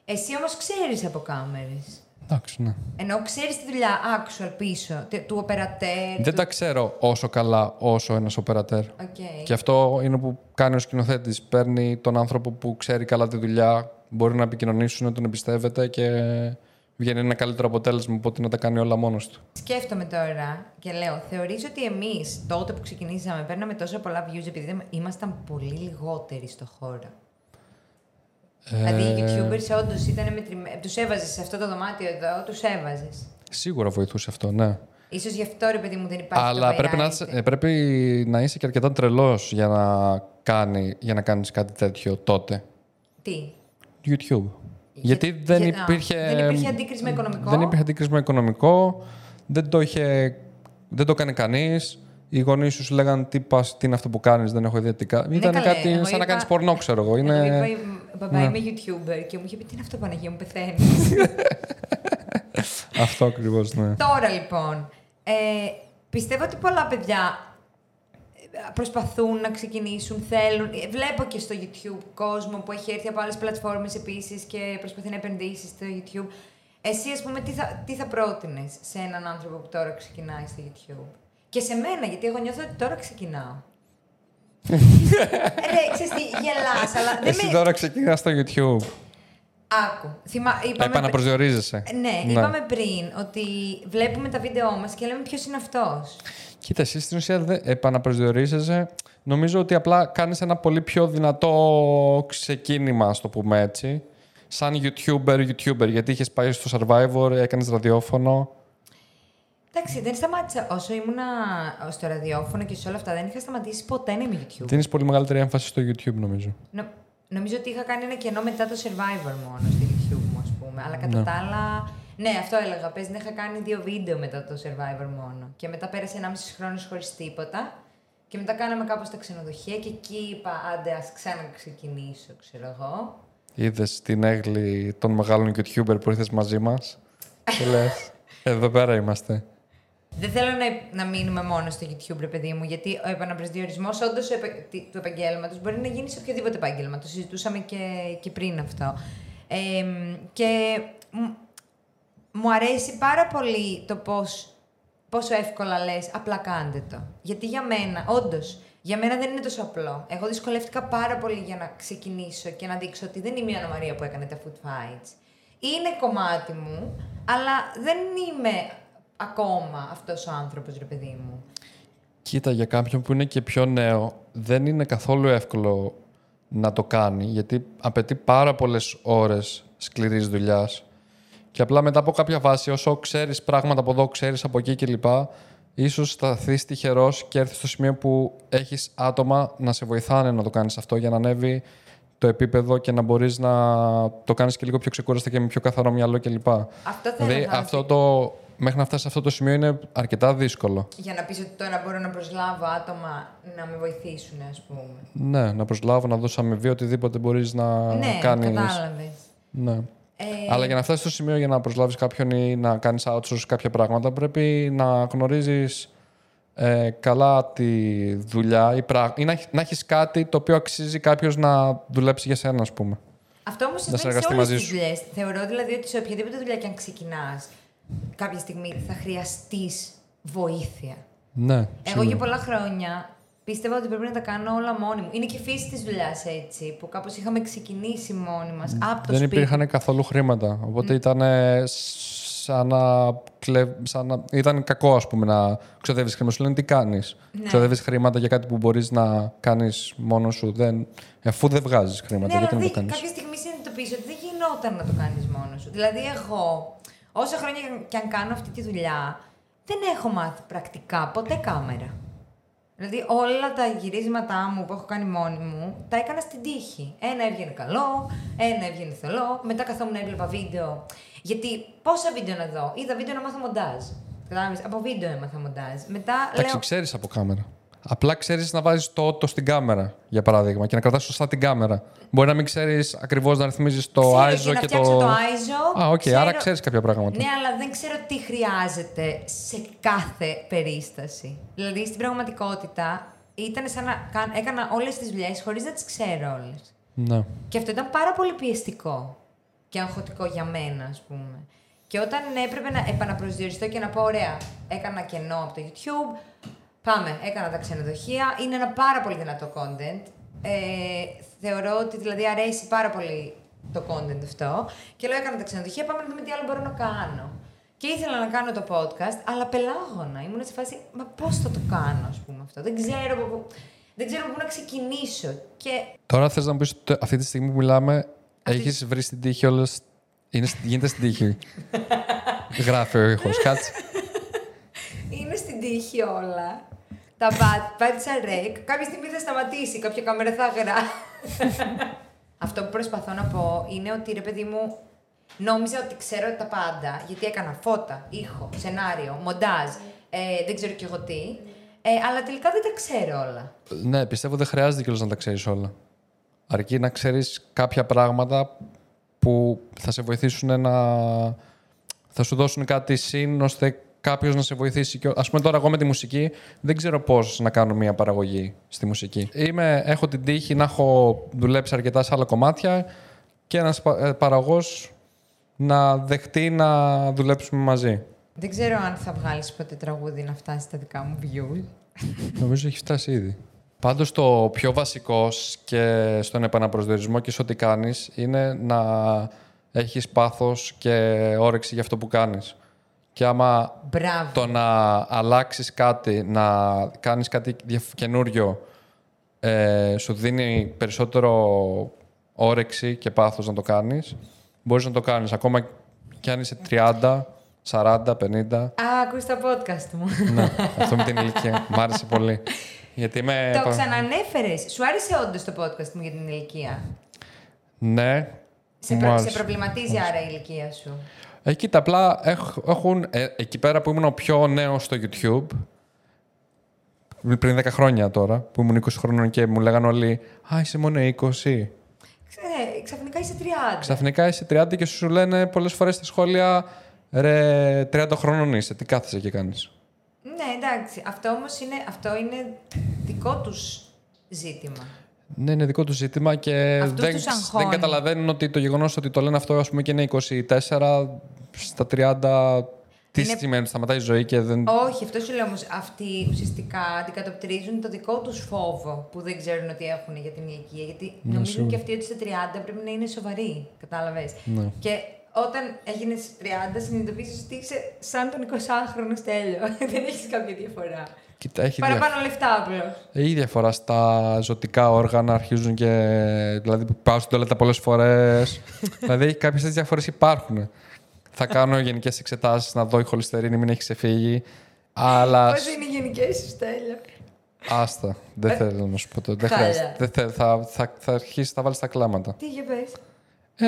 Εσύ όμως ξέρεις από κάμερες. Εντάξει, ναι. Ενώ ξέρεις τη δουλειά actual πίσω, τε- του οπερατέρ. Δεν του... τα ξέρω όσο καλά όσο ένας οπερατέρ. Οκ. Και αυτό είναι που κάνει ο σκηνοθέτης. Παίρνει τον άνθρωπο που ξέρει καλά τη δουλειά, μπορεί να επικοινωνήσουν, να τον εμπιστεύεται και βγαίνει ένα καλύτερο αποτέλεσμα από ότι να τα κάνει όλα μόνος του. Σκέφτομαι τώρα και λέω, θεωρείς ότι εμείς τότε που ξεκινήσαμε παίρναμε τόσο πολλά views επειδή δεν- ήμασταν πολύ λιγότεροι στο χώρο; Δηλαδή οι Ε, YouTubers όντως ήταν μετρημένοι. Τους έβαζες σε αυτό το δωμάτιο εδώ, τους έβαζες. Σίγουρα βοηθούσε αυτό, ναι. σω γι' αυτό ρε παιδί μου δεν υπάρχει. Αλλά το πρέπει να, variety. είσαι- ε, πρέπει να είσαι και αρκετά τρελός για να, κάνει, για να κάνεις κάτι τέτοιο τότε. Τι; YouTube. Γιατί δεν για- α, υπήρχε... δεν υπήρχε αντίκρισμα οικονομικό; Δεν υπήρχε αντίκρισμα οικονομικό. Δεν το, είχε, δεν το έκανε κανείς. Οι γονείς σου σου λέγανε τι, πας, τι είναι αυτό που κάνεις, δεν έχω ιδέα τι κάνεις. Ήταν Ναι, καλέ, κάτι εγώ σαν να είπα- κάνεις πορνό, ξέρω εγώ. Εγώ είπα, Είναι... «Η- Μπαμπά, είμαι YouTuber και μου είχε πει τι είναι αυτό Παναγία μου πεθαίνεις. αυτό ακριβώς, ναι. Τώρα λοιπόν, ε, πιστεύω ότι πολλά παιδιά ε, προσπαθούν να ξεκινήσουν, θέλουν. Ε, Βλέπω και στο YouTube κόσμο που έχει έρθει από άλλες πλατφόρμες επίσης και προσπαθεί να επενδύσει στο YouTube. Εσύ, ας πούμε, τι θα, τι θα πρότεινες σε έναν άνθρωπο που τώρα ξεκινάει στο YouTube; Και σε μένα, γιατί εγώ νιώθω ότι τώρα ξεκινάω. Ρε, ξέρεις τι, γελάς, αλλά δεν Εσύ με... τώρα ξεκινάς στο YouTube. Άκου, θυμά... είπαμε... Επαναπροσδιορίζεσαι. Ναι, είπαμε πριν ότι βλέπουμε τα βίντεό μας και λέμε ποιος είναι αυτός. Κοίτα, εσύ στην ουσία δεν επαναπροσδιορίζεσαι. Νομίζω ότι απλά κάνεις ένα πολύ πιο δυνατό ξεκίνημα, ας το πούμε έτσι. Σαν YouTuber, YouTuber, γιατί είχες πάει στο Survivor, έκανες ραδιόφωνο. Εντάξει, δεν σταμάτησα. Όσο ήμουνα στο ραδιόφωνο και σε όλα αυτά, δεν είχα σταματήσει ποτέ να είμαι YouTube. Δίνεις πολύ μεγαλύτερη έμφαση στο YouTube, νομίζω. Νο- νομίζω ότι είχα κάνει ένα κενό μετά το Survivor μόνο στο YouTube μου, ας πούμε. Αλλά κατά τα άλλα. Ναι, αυτό έλεγα. Πες να είχα κάνει δύο βίντεο μετά το Survivor μόνο. Και μετά πέρασε 1,5 χρόνο χωρίς τίποτα. Και μετά κάναμε κάπως τα ξενοδοχεία και εκεί είπα, άντε, ας ξαναξεκινήσω, ξέρω εγώ. Είδες την έγκλη των μεγάλων YouTuber που ήρθες μαζί μας. και λες, εδώ πέρα είμαστε. Δεν θέλω να, να μείνουμε μόνο στο YouTube, ρε παιδί μου, γιατί ο επαναπροσδιορισμός όντως του επαγγέλματος μπορεί να γίνει σε οποιοδήποτε επάγγελμα. Το συζητούσαμε και, και πριν αυτό. Ε, και μ- μου αρέσει πάρα πολύ το πώς, πόσο εύκολα λες απλά κάντε το. Γιατί για μένα, όντως, για μένα δεν είναι τόσο απλό. Εγώ δυσκολεύτηκα πάρα πολύ για να ξεκινήσω και να δείξω ότι δεν είμαι η Άννα Μαρία που έκανε τα food fights. Είναι κομμάτι μου, αλλά δεν είμαι ακόμα αυτός ο άνθρωπος, ρε παιδί μου. Κοίτα, για κάποιον που είναι και πιο νέο, δεν είναι καθόλου εύκολο να το κάνει, γιατί απαιτεί πάρα πολλές ώρες σκληρής δουλειάς. Και απλά μετά από κάποια βάση, όσο ξέρεις πράγματα από εδώ, ξέρεις από εκεί κλπ, ίσως σταθείς τυχερός και έρθεις στο σημείο που έχεις άτομα να σε βοηθάνε να το κάνεις αυτό για να ανέβει το επίπεδο και να μπορείς να το κάνεις και λίγο πιο ξεκούραστα και με πιο καθαρό μυαλό κλπ. Αυτό θέλω Δηλαδή, να αυτό το, μέχρι να φτάσει σε αυτό το σημείο είναι αρκετά δύσκολο. Για να πεις ότι τώρα μπορώ να προσλάβω άτομα να με βοηθήσουν, ας πούμε. Ναι, να προσλάβω, να δώσω αμοιβή, οτιδήποτε μπορείς να ναι, κάνεις. κατάλαβες. Ναι. Ε, Αλλά για να φτάσεις στο σημείο για να προσλάβεις κάποιον ή να κάνεις outsource κάποια πράγματα, πρέπει να γνωρίζεις ε, καλά τη δουλειά ή, πρά... ή να, έχ- να έχεις κάτι το οποίο αξίζει κάποιος να δουλέψει για σένα, ας πούμε. Αυτό όμως Να συμβαίνει σε συνεργαστεί όλες μαζί τις σου. δουλειές. Θεωρώ δηλαδή ότι σε οποιαδήποτε δουλειά και αν ξεκινάς, κάποια στιγμή θα χρειαστείς βοήθεια. Ναι, Εγώ σίγουρα. για πολλά χρόνια πίστευα ότι πρέπει να τα κάνω όλα μόνη μου. Είναι και φύση της δουλειάς έτσι, που κάπως είχαμε ξεκινήσει μόνοι μας από το Δεν σπίτι. υπήρχαν καθόλου χρήματα. Οπότε ήταν ε, σαν να, κλε... σαν να... Ήταν κακό, ας πούμε, να ξοδεύεις χρήματα. Σου λένε τι κάνεις; Ναι. Ξοδεύεις χρήματα για κάτι που μπορείς να κάνεις μόνος σου. Δεν... Αφού δεν βγάζεις χρήματα, Ναι, αλλά γιατί να το δεν- κάνεις; κάποια στιγμή συνειδητοποίησα ότι δεν γινόταν να το κάνεις μόνος σου. Δηλαδή, εγώ, όσα χρόνια και αν κάνω αυτή τη δουλειά, δεν έχω μάθει πρακτικά ποτέ κάμερα. Δηλαδή, όλα τα γυρίσματά μου που έχω κάνει μόνη μου, τα έκανα στην τύχη. Ένα έβγαινε καλό, ένα έβγαινε θολό, μετά καθόμουν έβλεπα βίντεο. Γιατί πόσα βίντεο να δω, είδα βίντεο να μάθω μοντάζ. Κατάλαβες, από βίντεο έμαθα μοντάζ. Μετά Εντάξει, λέω. ξέρεις από κάμερα. Απλά ξέρεις να βάζεις το auto στην κάμερα, για παράδειγμα, και να κρατάς σωστά την κάμερα. Μπορεί να μην ξέρεις ακριβώς να ρυθμίζεις το ξέρω ISO και να και φτιάξω το... το ISO. Α, οκ, ξέρω- άρα ξέρεις κάποια πράγματα. Ναι, αλλά δεν ξέρω τι χρειάζεται σε κάθε περίσταση. Δηλαδή, στην πραγματικότητα, ήταν σαν να κάν- έκανα όλες τις δουλειές χωρίς να τις ξέρω όλες. Ναι. Και αυτό ήταν πάρα πολύ πιεστικό και αγχωτικό για μένα, ας πούμε. Και όταν έπρεπε να επαναπροσδιοριστώ και να πω: Ωραία, έκανα κενό από το YouTube. Πάμε, έκανα τα ξενοδοχεία. Είναι ένα πάρα πολύ δυνατό content. Ε, θεωρώ ότι δηλαδή αρέσει πάρα πολύ το content αυτό. Και λέω: Έκανα τα ξενοδοχεία. Πάμε να δούμε τι άλλο μπορώ να κάνω. Και ήθελα να κάνω το podcast, αλλά πελάγωνα. Ήμουν σε φάση, μα πώς θα το κάνω, ας πούμε αυτό. Δεν ξέρω από πού, δεν ξέρω από πού να ξεκινήσω. Και Τώρα θες να μου πεις ότι αυτή τη στιγμή που μιλάμε Έχεις βρει στην τύχη όλε. Είναι, στη- γίνεται στην τύχη. Γράφει ο ήχος. Κάτσε. Είναι στην τύχη όλα. Τα πά- πάτησα ρεκ. Κάποια στιγμή θα σταματήσει. Κάποια κάμερα θα γράφει. Αυτό που προσπαθώ να πω είναι ότι ρε παιδί μου, νόμιζα ότι ξέρω τα πάντα. Γιατί έκανα φώτα, ήχο, σενάριο, μοντάζ, ε, δεν ξέρω κι εγώ τι. Ε, αλλά τελικά δεν τα ξέρω όλα. Ναι, πιστεύω δεν χρειάζεται κιόλας να τα ξέρεις όλα. Αρκεί να ξέρεις κάποια πράγματα που θα σε βοηθήσουν να... θα σου δώσουν κάτι συν ώστε κάποιος να σε βοηθήσει. Και... Ας πούμε τώρα εγώ με τη μουσική δεν ξέρω πώς να κάνω μια παραγωγή στη μουσική. Είμαι, έχω την τύχη να έχω δουλέψει αρκετά σε άλλα κομμάτια και ένας πα- ε, παραγωγός να δεχτεί να δουλέψουμε μαζί. Δεν ξέρω αν θα βγάλεις ποτέ τραγούδι να φτάσει στα δικά μου views. Νομίζω έχει φτάσει ήδη. Πάντως το πιο βασικό και στον επαναπροσδιορισμό και σε ό,τι κάνεις είναι να έχεις πάθος και όρεξη για αυτό που κάνεις. Και άμα Μπράβο. το να αλλάξεις κάτι, να κάνεις κάτι διαφ- καινούριο, ε, σου δίνει περισσότερο όρεξη και πάθος να το κάνεις, μπορείς να το κάνεις. Ακόμα και αν είσαι 30, 40, 50. Α, ακούς τα podcast μου. ναι, αυτό με την ηλικία. Μ' άρεσε πολύ. Γιατί είμαι... το ξανανέφερες. Σου άρεσε όντως το podcast μου για την ηλικία; Ναι. Σε, μου προ... σε άρεσε. προβληματίζει άρα η ηλικία σου; Ε, κοίτα, απλά έχ- έχουν. ε, εκεί πέρα που ήμουν ο πιο νέος στο YouTube. Πριν 10 χρόνια τώρα, που ήμουν 20 χρονών και μου λέγανε όλοι Α, είσαι μόνο 20. Ξέρε, ξαφνικά είσαι 30. Ξαφνικά είσαι 30 και σου λένε πολλές φορές στα σχόλια Ρε, 30 χρονών είσαι, τι κάθεσαι και κάνεις. Ναι, εντάξει. Αυτό όμως είναι, αυτό είναι δικό τους ζήτημα. Ναι, είναι δικό τους ζήτημα και Αυτούς δεν, τους αγχώνει. δεν καταλαβαίνουν ότι το γεγονός ότι το λένε αυτό, ας πούμε, και είναι 24, στα 30. Τι Είναι- σημαίνει, ότι σταματάει η ζωή και δεν. Όχι, αυτό σου λέω όμως. Αυτοί ουσιαστικά αντικατοπτρίζουν το δικό τους φόβο που δεν ξέρουν ότι έχουν για την ηλικία. Γιατί νομίζουν σίγουρα. και αυτοί ότι στα 30 πρέπει να είναι σοβαροί. Κατάλαβες. Ναι. Και όταν έγινες 30, συνειδητοποίησες ότι είσαι σαν τον 20χρονο τέλειο. δεν έχεις κάποια διαφορά. Κοίτα, έχει διαφορά. Παραπάνω λεφτά απλώς. Έχει διαφορά στα ζωτικά όργανα, αρχίζουν και. Δηλαδή, πάω στην τολέτα πολλές φορές. δηλαδή, κάποιες τέτοιες διαφορές υπάρχουν. Θα κάνω γενικές εξετάσεις να δω η χολυστερίνη μην έχει ξεφύγει. Αλλά. Πώς είναι οι γενικές σου τέλειο. Άστα. Δεν θέλω να σου πω το. Δεν Χάλια. χρειάζεται. Δεν θέλω. Θα, θα, θα αρχίσει να βάλεις τα κλάματα. Τι για πες.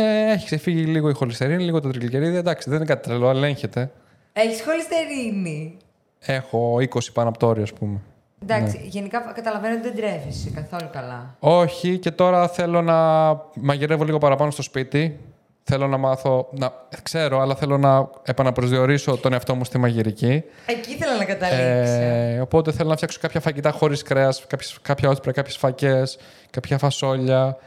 Ε, έχει ξεφύγει λίγο η χολυστερίνη, λίγο το τριγλικερίδι. Εντάξει, δεν είναι κάτι τρελό, ελέγχεται. Έχεις χολυστερίνη; Έχω 20 πάνω από το όριο, ας πούμε. Εντάξει, Ναι. γενικά καταλαβαίνω ότι δεν τρέφεσαι καθόλου καλά. Όχι, και τώρα θέλω να μαγειρεύω λίγο παραπάνω στο σπίτι. Θέλω να μάθω. Να, ξέρω, αλλά θέλω να επαναπροσδιορίσω τον εαυτό μου στη μαγειρική. Εκεί ήθελα να καταλήξω. Ε, οπότε θέλω να φτιάξω κάποια φαγητά χωρίς κρέας, κάποια όσπρα, κάποιες φακές, κάποια φασόλια.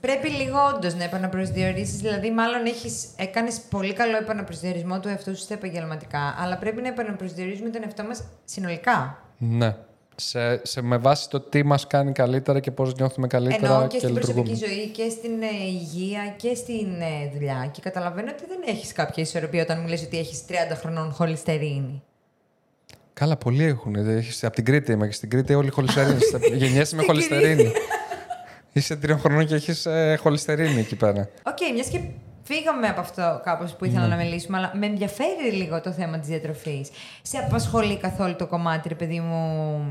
Πρέπει λίγο όντως να επαναπροσδιορίσεις. Δηλαδή, μάλλον έχεις, έκανες πολύ καλό επαναπροσδιορισμό του εαυτού σου στα επαγγελματικά, αλλά πρέπει να επαναπροσδιορίζουμε τον εαυτό μας συνολικά. Ναι. Σε, σε, με βάση το τι μας κάνει καλύτερα και πώς νιώθουμε καλύτερα Εννοώ και και στην λειτουργούμε. προσωπική ζωή και στην ε, υγεία και στην ε, δουλειά. Και καταλαβαίνω ότι δεν έχεις κάποια ισορροπία όταν μου λες ότι έχεις 30 χρονών χολυστερίνη. Καλά, πολλοί έχουν. Έχεις, από την Κρήτη είμαι και στην Κρήτη όλοι χολυστερίνη. Γεννιέσαι με χολυστερίνη. Είσαι τριών χρονών και έχεις ε, χολυστερίνη εκεί πέρα. Οκ, μιας και φύγαμε από αυτό κάπως που ήθελα να μιλήσουμε, αλλά με ενδιαφέρει λίγο το θέμα της διατροφής. Σε απασχολεί καθόλου το κομμάτι, ρε παιδί μου,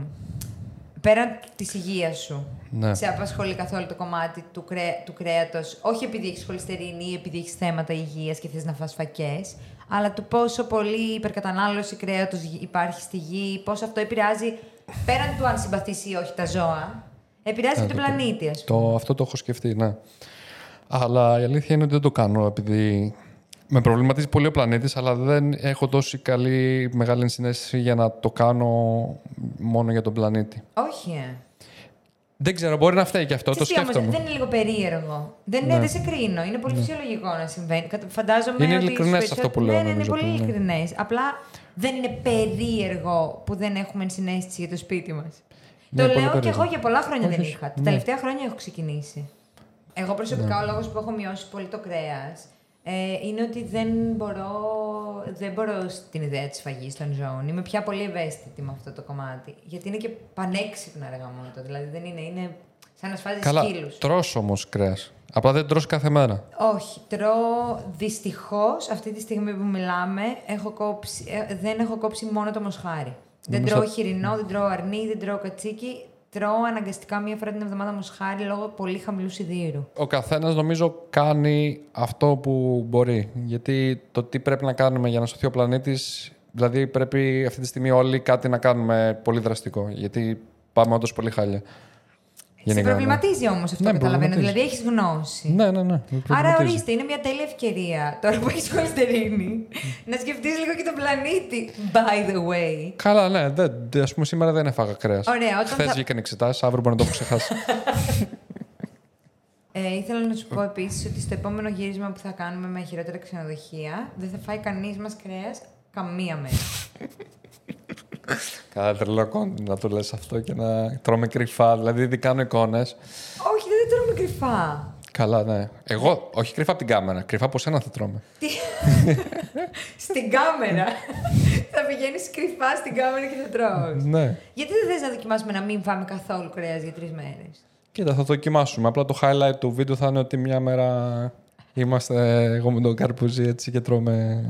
πέραν της υγείας σου; Ναι. Σε απασχολεί καθόλου το κομμάτι του, κρέ, του κρέατος, όχι επειδή έχεις χολυστερίνη ή επειδή έχεις θέματα υγείας και θες να φας φακές, αλλά του πόσο πολύ υπερκατανάλωση κρέατος γι- υπάρχει στη γη, πώς αυτό επηρεάζει, πέραν του αν συμπαθείς ή όχι τα ζώα, επηρεάζει Ναι, και τον το- πλανήτη, ας πούμε. Το, αυτό το έχω σκεφτεί, ναι. Αλλά η αλήθεια είναι ότι δεν το κάνω επειδή με προβληματίζει πολύ ο πλανήτης, αλλά δεν έχω τόση καλή μεγάλη ενσυναίσθηση για να το κάνω μόνο για τον πλανήτη. Όχι, ε. Δεν ξέρω, μπορεί να φταίει και αυτό, το Ξέρεις τι όμως, σκέφτομαι. δεν είναι λίγο περίεργο. Δεν, ναι. Ναι. δεν σε κρίνω. Είναι πολύ φυσιολογικό να συμβαίνει. Κατα- Φαντάζομαι Είναι ότι ειλικρινές στους αυτό που περισσότερους- λέω, Ναι, ναι, είναι νομίζω, πολύ ναι. ειλικρινές. Απλά δεν είναι περίεργο που δεν έχουμε ενσυναίσθηση για το σπίτι μας. Ναι, το πολύ λέω και περίεργο. εγώ για πολλά χρόνια Όχι, δεν όχι. είχα. Τα Ναι. τελευταία χρόνια έχω ξεκινήσει. Εγώ προσωπικά Ναι. ο λόγος που έχω μειώσει πολύ το κρέας ε, είναι ότι δεν μπορώ, δεν μπορώ στην ιδέα της φαγής των ζώων. Είμαι πια πολύ ευαίσθητη με αυτό το κομμάτι. Γιατί είναι και πανέξυπνα ρε γαμώτο. Δηλαδή δεν είναι, είναι σαν να σφάζει Καλά, σκύλους. τρως όμως κρέας. Απλά δεν τρως κάθε μέρα. Όχι, τρώω δυστυχώς αυτή τη στιγμή που μιλάμε. Έχω κόψει, ε, δεν έχω κόψει μόνο το μοσχάρι. Δεν Νομίζω- τρώω χοιρινό, δεν τρώω αρνί, δεν τρώω κατσίκι. Τρώω αναγκαστικά μία φορά την εβδομάδα μοσχάρι λόγω πολύ χαμηλού σιδήρου. Ο καθένας νομίζω κάνει αυτό που μπορεί. Γιατί το τι πρέπει να κάνουμε για να σωθεί ο πλανήτης, δηλαδή πρέπει αυτή τη στιγμή όλοι κάτι να κάνουμε πολύ δραστικό. Γιατί πάμε όντως πολύ χάλια. Σε Γενικά, ναι. προβληματίζει όμως αυτό, Ναι, καταλαβαίνω. προβληματίζει. Δηλαδή έχεις γνώση. Ναι, ναι, ναι. με Άρα προβληματίζει. ορίστε, είναι μια τέλεια ευκαιρία τώρα που έχεις χολυστερίνη να σκεφτείς λίγο και τον πλανήτη. By the way. Καλά, ναι. Δεν, δεν- ας πούμε σήμερα δεν έφαγα κρέας. Ωραία, όταν Χθες θα- βγήκαν εξετάσεις, αύριο μπορεί να το έχω ξεχάσει. Ε, ήθελα να σου πω επίσης ότι στο επόμενο γύρισμα που θα κάνουμε με χειρότερα ξενοδοχεία δεν θα φάει κανείς μας κρέας καμία μέρα. Καλά, τρελό κόντι να το λες αυτό και να τρώμε κρυφά. Δηλαδή, ήδη κάνω εικόνες. Όχι, δεν τρώμε κρυφά. Καλά, ναι. Εγώ, όχι κρυφά από την κάμερα. Κρυφά από σένα θα τρώμε. Τι... στην κάμερα. θα πηγαίνεις κρυφά στην κάμερα και θα τρώω. Ναι. Γιατί δεν θες να δοκιμάσουμε να μην φάμε καθόλου κρέας για τρεις μέρες; Κοίτα, θα το δοκιμάσουμε. Απλά το highlight του βίντεο θα είναι ότι μια μέρα είμαστε εγώ με τον Καρπούζη έτσι και τρώμε.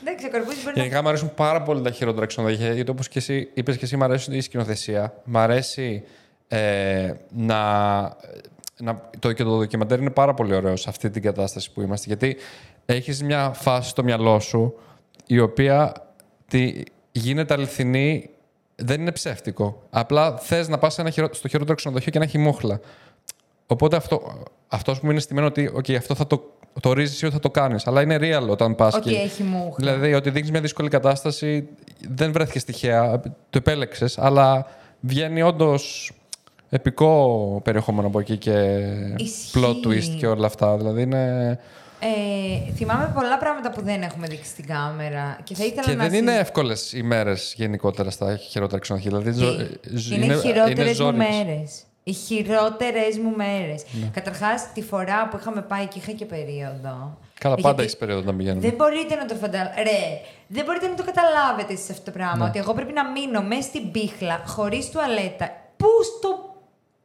Εντάξει, ο καρπούζι μπορεί να. Γενικά μου αρέσουν πάρα πολύ τα χειρότερα ξενοδοχεία γιατί όπως και εσύ είπες και εσύ, μου αρέσει η σκηνοθεσία. Μ' αρέσει ε, να, να. Το, και το ντοκιμαντέρ είναι πάρα πολύ ωραίο σε αυτή την κατάσταση που είμαστε. Γιατί έχεις μια φάση στο μυαλό σου η οποία τη, γίνεται αληθινή. Δεν είναι ψεύτικο. Απλά θες να πας στο χειρότερο ξενοδοχείο και να έχει μούχλα. Οπότε αυτό, αυτό που είναι στημένο ότι okay, αυτό θα το, το ορίζει εσύ ότι θα το κάνεις. Αλλά είναι real όταν πας. Ότι έχει μούχλα. Δηλαδή ότι δείχνεις μια δύσκολη κατάσταση, δεν βρέθηκε τυχαία, το επέλεξες, αλλά βγαίνει όντως επικό περιεχόμενο από εκεί και Ισχύει. plot twist και όλα αυτά. Δηλαδή είναι. Ε, θυμάμαι πολλά πράγματα που δεν έχουμε δείξει στην κάμερα και θα ήθελα Και να δεν είναι συζη- εύκολε ημέρε γενικότερα στα χειρότερα ξενοδοχεία. Δηλαδή, ζω- ζ- Είναι, οι χειρότερες μου ζόρικες. μέρες. Οι χειρότερες μου μέρες. Ναι. Καταρχάς, τη φορά που είχαμε πάει και είχα και περίοδο. Καλά, Ε, πάντα γιατί έχεις περίοδο να πηγαίνουμε. Δεν μπορείτε να το φανταστείτε. Ρε, δεν μπορείτε να το καταλάβετε εσείς αυτό το Ναι. πράγμα. Ότι εγώ πρέπει να μείνω μέσα στην πίχλα, χωρίς τουαλέτα. Πού στο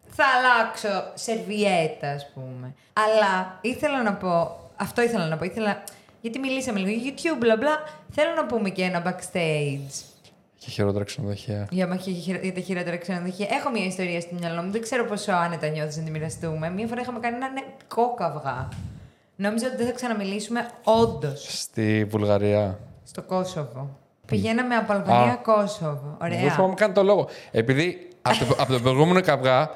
θα αλλάξω σερβιέτα, ας πούμε. Αλλά ήθελα να πω. Αυτό ήθελα να πω. Ήθελα, γιατί μιλήσαμε λίγο για YouTube, μπλα μπλα. Θέλω να πούμε και ένα backstage. Και χειρότερα ξενοδοχεία. Για, μα- για, για τα χειρότερα ξενοδοχεία. Έχω μια ιστορία στο μυαλό μου. Δεν ξέρω πόσο άνετα νιώθεις να τη μοιραστούμε. Μία φορά είχαμε κάνει ένα νεκό καυγά. Νόμιζα ότι δεν θα ξαναμιλήσουμε όντως Στη Βουλγαρία. στο Κόσοβο. Πηγαίναμε από Αλβανία Α. Κόσοβο. Δεν Ωραία. θυμάμαι καν το λόγο. Επειδή από το, από το προηγούμενο καυγά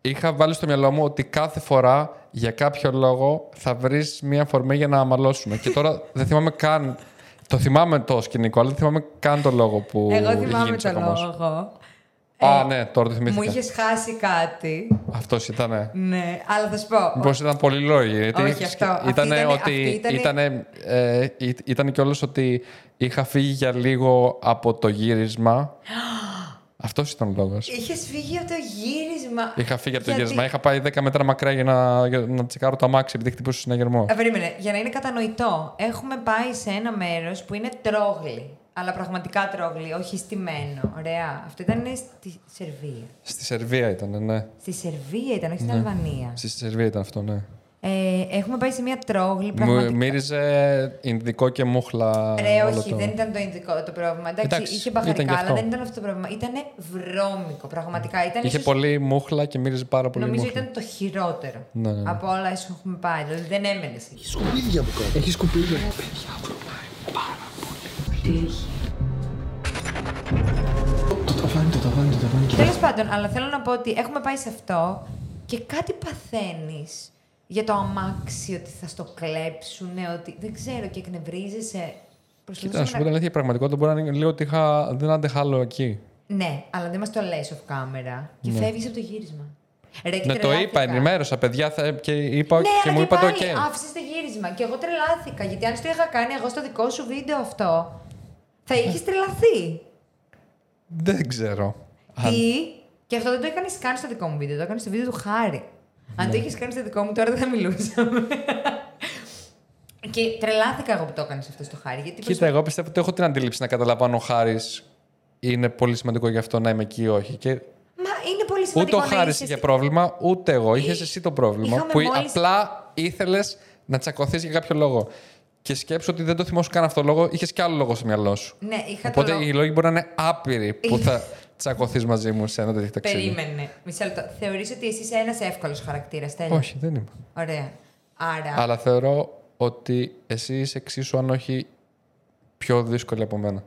είχα βάλει στο μυαλό μου ότι κάθε φορά για κάποιο λόγο θα βρεις μία φορμή για να αμαλώσουμε. Και τώρα δεν θυμάμαι καν. Το θυμάμαι το σκηνικό, αλλά δεν θυμάμαι καν το λόγο που. Εγώ είχε θυμάμαι γίνει το τσακωμός. λόγο. Α, Ε, ναι, τώρα το θυμήθηκα. Μου είχες χάσει κάτι. Αυτός ήταν. Ναι, αλλά θα σου πω. Μήπως ήταν πολύ λόγοι. Γιατί Όχι, αυτό. Αυτή Ήτανε ήτανε- ότι. αυτή ήτανε- Ήτανε, ε, ή- ήταν κιόλας ότι είχα φύγει για λίγο από το γύρισμα. Αυτός ήταν ο λόγος. Είχες φύγει από το γύρισμα. Είχα φύγει από το Γιατί- γύρισμα. Είχα πάει 10 μέτρα μακριά για να, για να τσεκάρω το αμάξι επειδή χτυπούσε συναγερμό. Α, περίμενε, για να είναι κατανοητό. Έχουμε πάει σε ένα μέρος που είναι τρόγλι. Αλλά πραγματικά τρόγλι, όχι στημένο. Ωραία. Αυτό ήταν στη Σερβία. Στη Σερβία ήταν, ναι. Στη Σερβία ήταν, όχι στην Αλβανία. Στη Σερβία ήταν αυτό, ναι. Ε, έχουμε πάει σε μια τρόγλη. Μου Πραγματικά. μύριζε Ινδικό και μούχλα. Ρε, όλο όχι, το- δεν ήταν το ειδικό το πρόβλημα. Εντάξει, Εντάξει, είχε ήταν μπαχαρικά, και αυτό. αλλά δεν ήταν αυτό το πρόβλημα. Ήταν βρώμικο, πραγματικά. Ήταν Είχε ίσως- πολύ μούχλα και μύριζε πάρα πολύ Νομίζω μούχλα. ήταν το χειρότερο Ναι, ναι, ναι. από όλα όσα έχουμε πάει. Δηλαδή δεν έμενε. Σκουπίδια από κάτω. Έχει σκουπίδια. Το ταβάνι, το ταβάνι, το ταβάνι. Τέλος πάντων, αλλά θέλω να πω ότι έχουμε πάει σε αυτό και κάτι παθαίνεις για το αμάξι, ότι θα στο κλέψουν, ότι δεν ξέρω και εκνευρίζεσαι. Κοίτα, να σου πω την αλήθεια, η πραγματικότητα μπορεί να είναι λίγο ότι είχα, δεν άντεχα άλλο εκεί. Ναι, αλλά δεν μας το λες off camera και Ναι. φεύγεις από το γύρισμα. Ρε, και Ναι, το τρελάθηκα. είπα, ενημέρωσα παιδιά θα- και, είπα, Ναι, και αλλά μου και είπατε πάλι οκ. άφησες το γύρισμα. Και εγώ τρελάθηκα. Γιατί αν στο είχα κάνει εγώ στο δικό σου βίντεο αυτό, θα είχες τρελαθεί. Δεν ξέρω. Αν- Τι. Και αυτό δεν το έκανες καν στο δικό μου βίντεο. Το έκανες στο βίντεο του Χάρη. Αν το είχες κάνει στο δικό μου, τώρα δεν θα μιλούσαμε. και τρελάθηκα εγώ που το έκανες αυτό στο Χάρη. Γιατί Κοίτα, εγώ πιστεύω ότι έχω την αντίληψη να καταλαβαίνω ο Χάρης είναι πολύ σημαντικό γι' αυτό να είμαι εκεί ή όχι. Και Μα είναι πολύ σημαντικό Ούτε ο να Χάρης είσαι είχε στη- πρόβλημα, ούτε εγώ. Είχες εσύ το πρόβλημα. Είχαμε που μόλις- απλά ήθελες να τσακωθείς για κάποιο λόγο. Και σκέψου ότι δεν το θυμόσου καν αυτό το λόγο, είχες κι άλλο λόγο στο μυαλό σου. Ναι, είχα Οπότε το λόγο. οι λόγοι μπορεί να είναι άπειροι που θα τσακωθείς μαζί μου σε ένα τέτοιο ταξίδι. Περίμενε. Μισό λεπτό. Θεωρείς ότι εσύ είσαι ένας εύκολος χαρακτήρας, τέλειος; Όχι, δεν είμαι. Ωραία. Άρα, Αλλά θεωρώ ότι εσύ είσαι εξίσου, αν όχι πιο δύσκολη από μένα.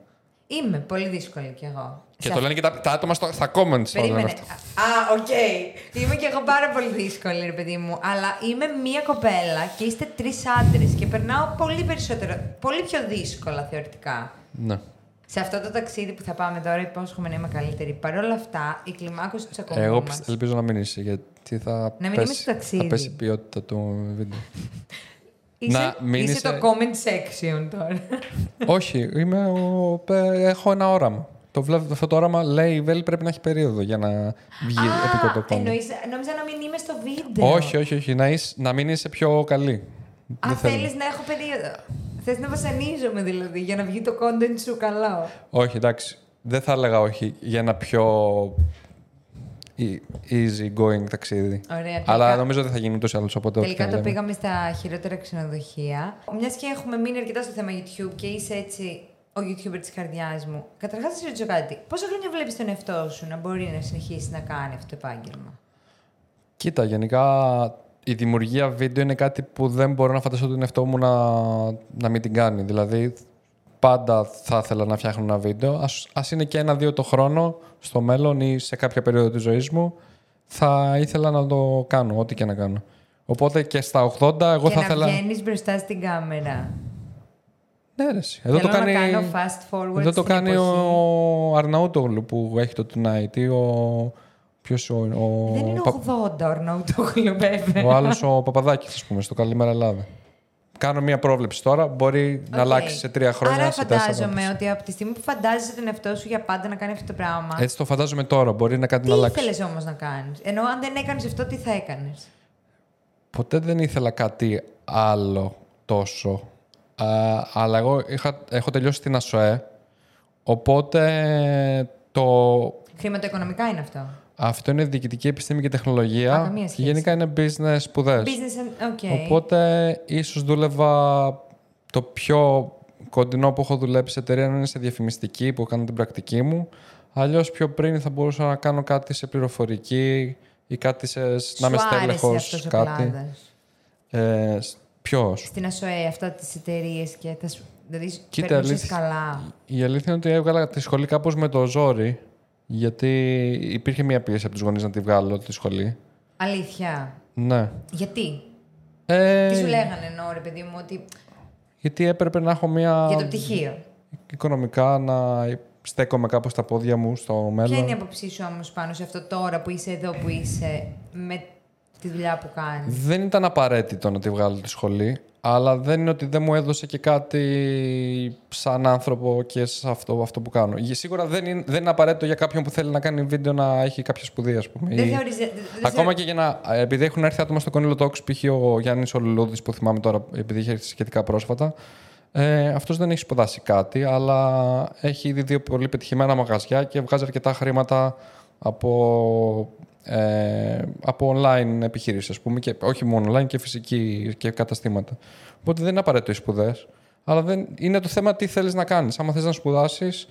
είμαι πολύ δύσκολη κι εγώ. Και Σε το λένε και τα, τα άτομα στο, στα comments. το λένε Περίμενε. αυτό. Α, οκ. Είμαι κι εγώ πάρα πολύ δύσκολη, ρε παιδί μου. Αλλά είμαι μία κοπέλα και είστε τρεις άντρες και περνάω πολύ περισσότερο. Πολύ πιο δύσκολα θεωρητικά. Ναι. Σε αυτό το ταξίδι που θα πάμε τώρα, υπόσχομαι να είμαι καλύτερη. Παρ' όλα αυτά, η κλιμάκωση του τσακωμού Εγώ μας- πιστε- ελπίζω να μην είσαι, γιατί θα, Να μην πέσει, είμαι στο ταξίδι. θα πέσει η ποιότητα του βίντεο. Είσαι, να μην είσαι είσαι- το comment section τώρα. Όχι, είμαι ο... πε- έχω ένα όραμα. Το βλέπω, αυτό το όραμα λέει η Βέλη πρέπει να έχει περίοδο για να βγει επικό το κόμμα. εννοείς, νόμιζα να μην είμαι στο βίντεο. Όχι, όχι, όχι. Να, είσαι, να μην είσαι πιο καλή. Α, Δεν θέλω. θέλεις να έχω περίοδο. Θες να βασανίζομαι δηλαδή για να βγει το content σου καλό. Όχι, εντάξει. Δεν θα έλεγα όχι για ένα πιο e- easy going ταξίδι. Ωραία, τελικά- Αλλά νομίζω δεν θα γίνει ούτως ή άλλως. Οπότε ό,τι Τελικά και το να λέμε. πήγαμε στα χειρότερα ξενοδοχεία. Μιας και έχουμε μείνει αρκετά στο θέμα YouTube και είσαι έτσι ο YouTuber της καρδιάς μου. Καταρχάς, θα σε ρωτήσω κάτι. Πόσα χρόνια βλέπεις τον εαυτό σου να μπορεί να συνεχίσεις να κάνει αυτό το επάγγελμα; Κοίτα, γενικά η δημιουργία βίντεο είναι κάτι που δεν μπορώ να φανταστώ τον εαυτό μου να, να μην την κάνει. Δηλαδή, πάντα θα ήθελα να φτιάχνω ένα βίντεο. Ας, ας είναι και ένα-δύο το χρόνο στο μέλλον ή σε κάποια περίοδο της ζωής μου, θα ήθελα να το κάνω, ό,τι και να κάνω. Οπότε και στα 80 εγώ και θα να ήθελα... βγαίνεις μπροστά στην κάμερα. Ναι, ρε, εσύ. Εδώ Θέλω το κάνει, να κάνω fast forward εδώ το στην κάνει εποχή. ο Αρναούτογλου που έχει το Tonight ή ο... Ποιος ο... ο... Δεν είναι Πα- 80 ο Αρναούτογλου, βέβαια. Ο άλλος ο Παπαδάκης, ας πούμε, στο Καλημέρα Ελλάδα. Κάνω μία πρόβλεψη τώρα. Μπορεί να Οκ. αλλάξει σε τρία χρόνια. Άρα σε τέσσερα. φαντάζομαι ότι από τη στιγμή που φαντάζεσαι τον εαυτό σου για πάντα να κάνει αυτό το πράγμα. Έτσι το φαντάζομαι τώρα. Μπορεί να κάτι τι να αλλάξει. ήθελες όμως να κάνεις; Ενώ αν δεν έκανες αυτό, τι θα έκανες; Ποτέ δεν ήθελα κάτι άλλο τόσο. Α, αλλά εγώ είχα, έχω τελειώσει την ΑΣΟΕ. Οπότε το, Χρηματοοικονομικά είναι αυτό. Αυτό είναι διοικητική επιστήμη και τεχνολογία. Α, καμία και σχέση. γενικά είναι business σπουδές. Business and... Okay. Οπότε ίσως δούλευα το πιο κοντινό που έχω δουλέψει σε εταιρεία να είναι σε διαφημιστική που κάνω την πρακτική μου. Αλλιώς πιο πριν θα μπορούσα να κάνω κάτι σε πληροφορική ή κάτι σε, να είμαι Σου άρεσε στέλεχος, αυτός ο κάτι. κλάδος; Ε, Ποιος; Στην ΑΣΟΕ, αυτά τις εταιρείες και θα σου. Δηλαδή, Κοίτα, περνούσες αλήθεια- καλά. Η αλήθεια είναι ότι έβγαλα τη σχολή κάπως με το ζόρι. Γιατί υπήρχε μια πίεση από τους γονείς να τη βγάλω τη σχολή. Αλήθεια. Ναι. Γιατί; Ε, Τι σου λέγανε, εννοώ, ρε παιδί μου, ότι. Γιατί έπρεπε να έχω μια. για το πτυχίο. Οικονομικά να στέκομαι κάπως στα πόδια μου στο μέλλον. Ποια είναι η άποψή σου όμω πάνω σε αυτό τώρα που είσαι εδώ που είσαι με τη δουλειά που κάνεις. Δεν ήταν απαραίτητο να τη βγάλω τη σχολή, αλλά δεν είναι ότι δεν μου έδωσε και κάτι σαν άνθρωπο και σε αυτό, αυτό που κάνω. Γε- Σίγουρα δεν είναι, δεν είναι απαραίτητο για κάποιον που θέλει να κάνει βίντεο να έχει κάποια σπουδή, ας πούμε. Δεν Ή- θεωρείς- δεν- δεν Ακόμα θεωρώ- και για να. Επειδή έχουν έρθει άτομα στο Κονίλο Talks, π.χ. ο Γιάννης Ολουλούδης που θυμάμαι τώρα, επειδή είχε έρθει σχετικά πρόσφατα. Ε, Αυτός δεν έχει σπουδάσει κάτι, αλλά έχει ήδη δύο πολύ πετυχημένα μαγαζιά και βγάζει αρκετά χρήματα από, ε, από online επιχείρηση, ας πούμε. Και, όχι μόνο online και φυσική και καταστήματα. Οπότε δεν είναι απαραίτητο οι σπουδές. Αλλά δεν, είναι το θέμα τι θέλεις να κάνεις. Άμα θες να σπουδάσεις,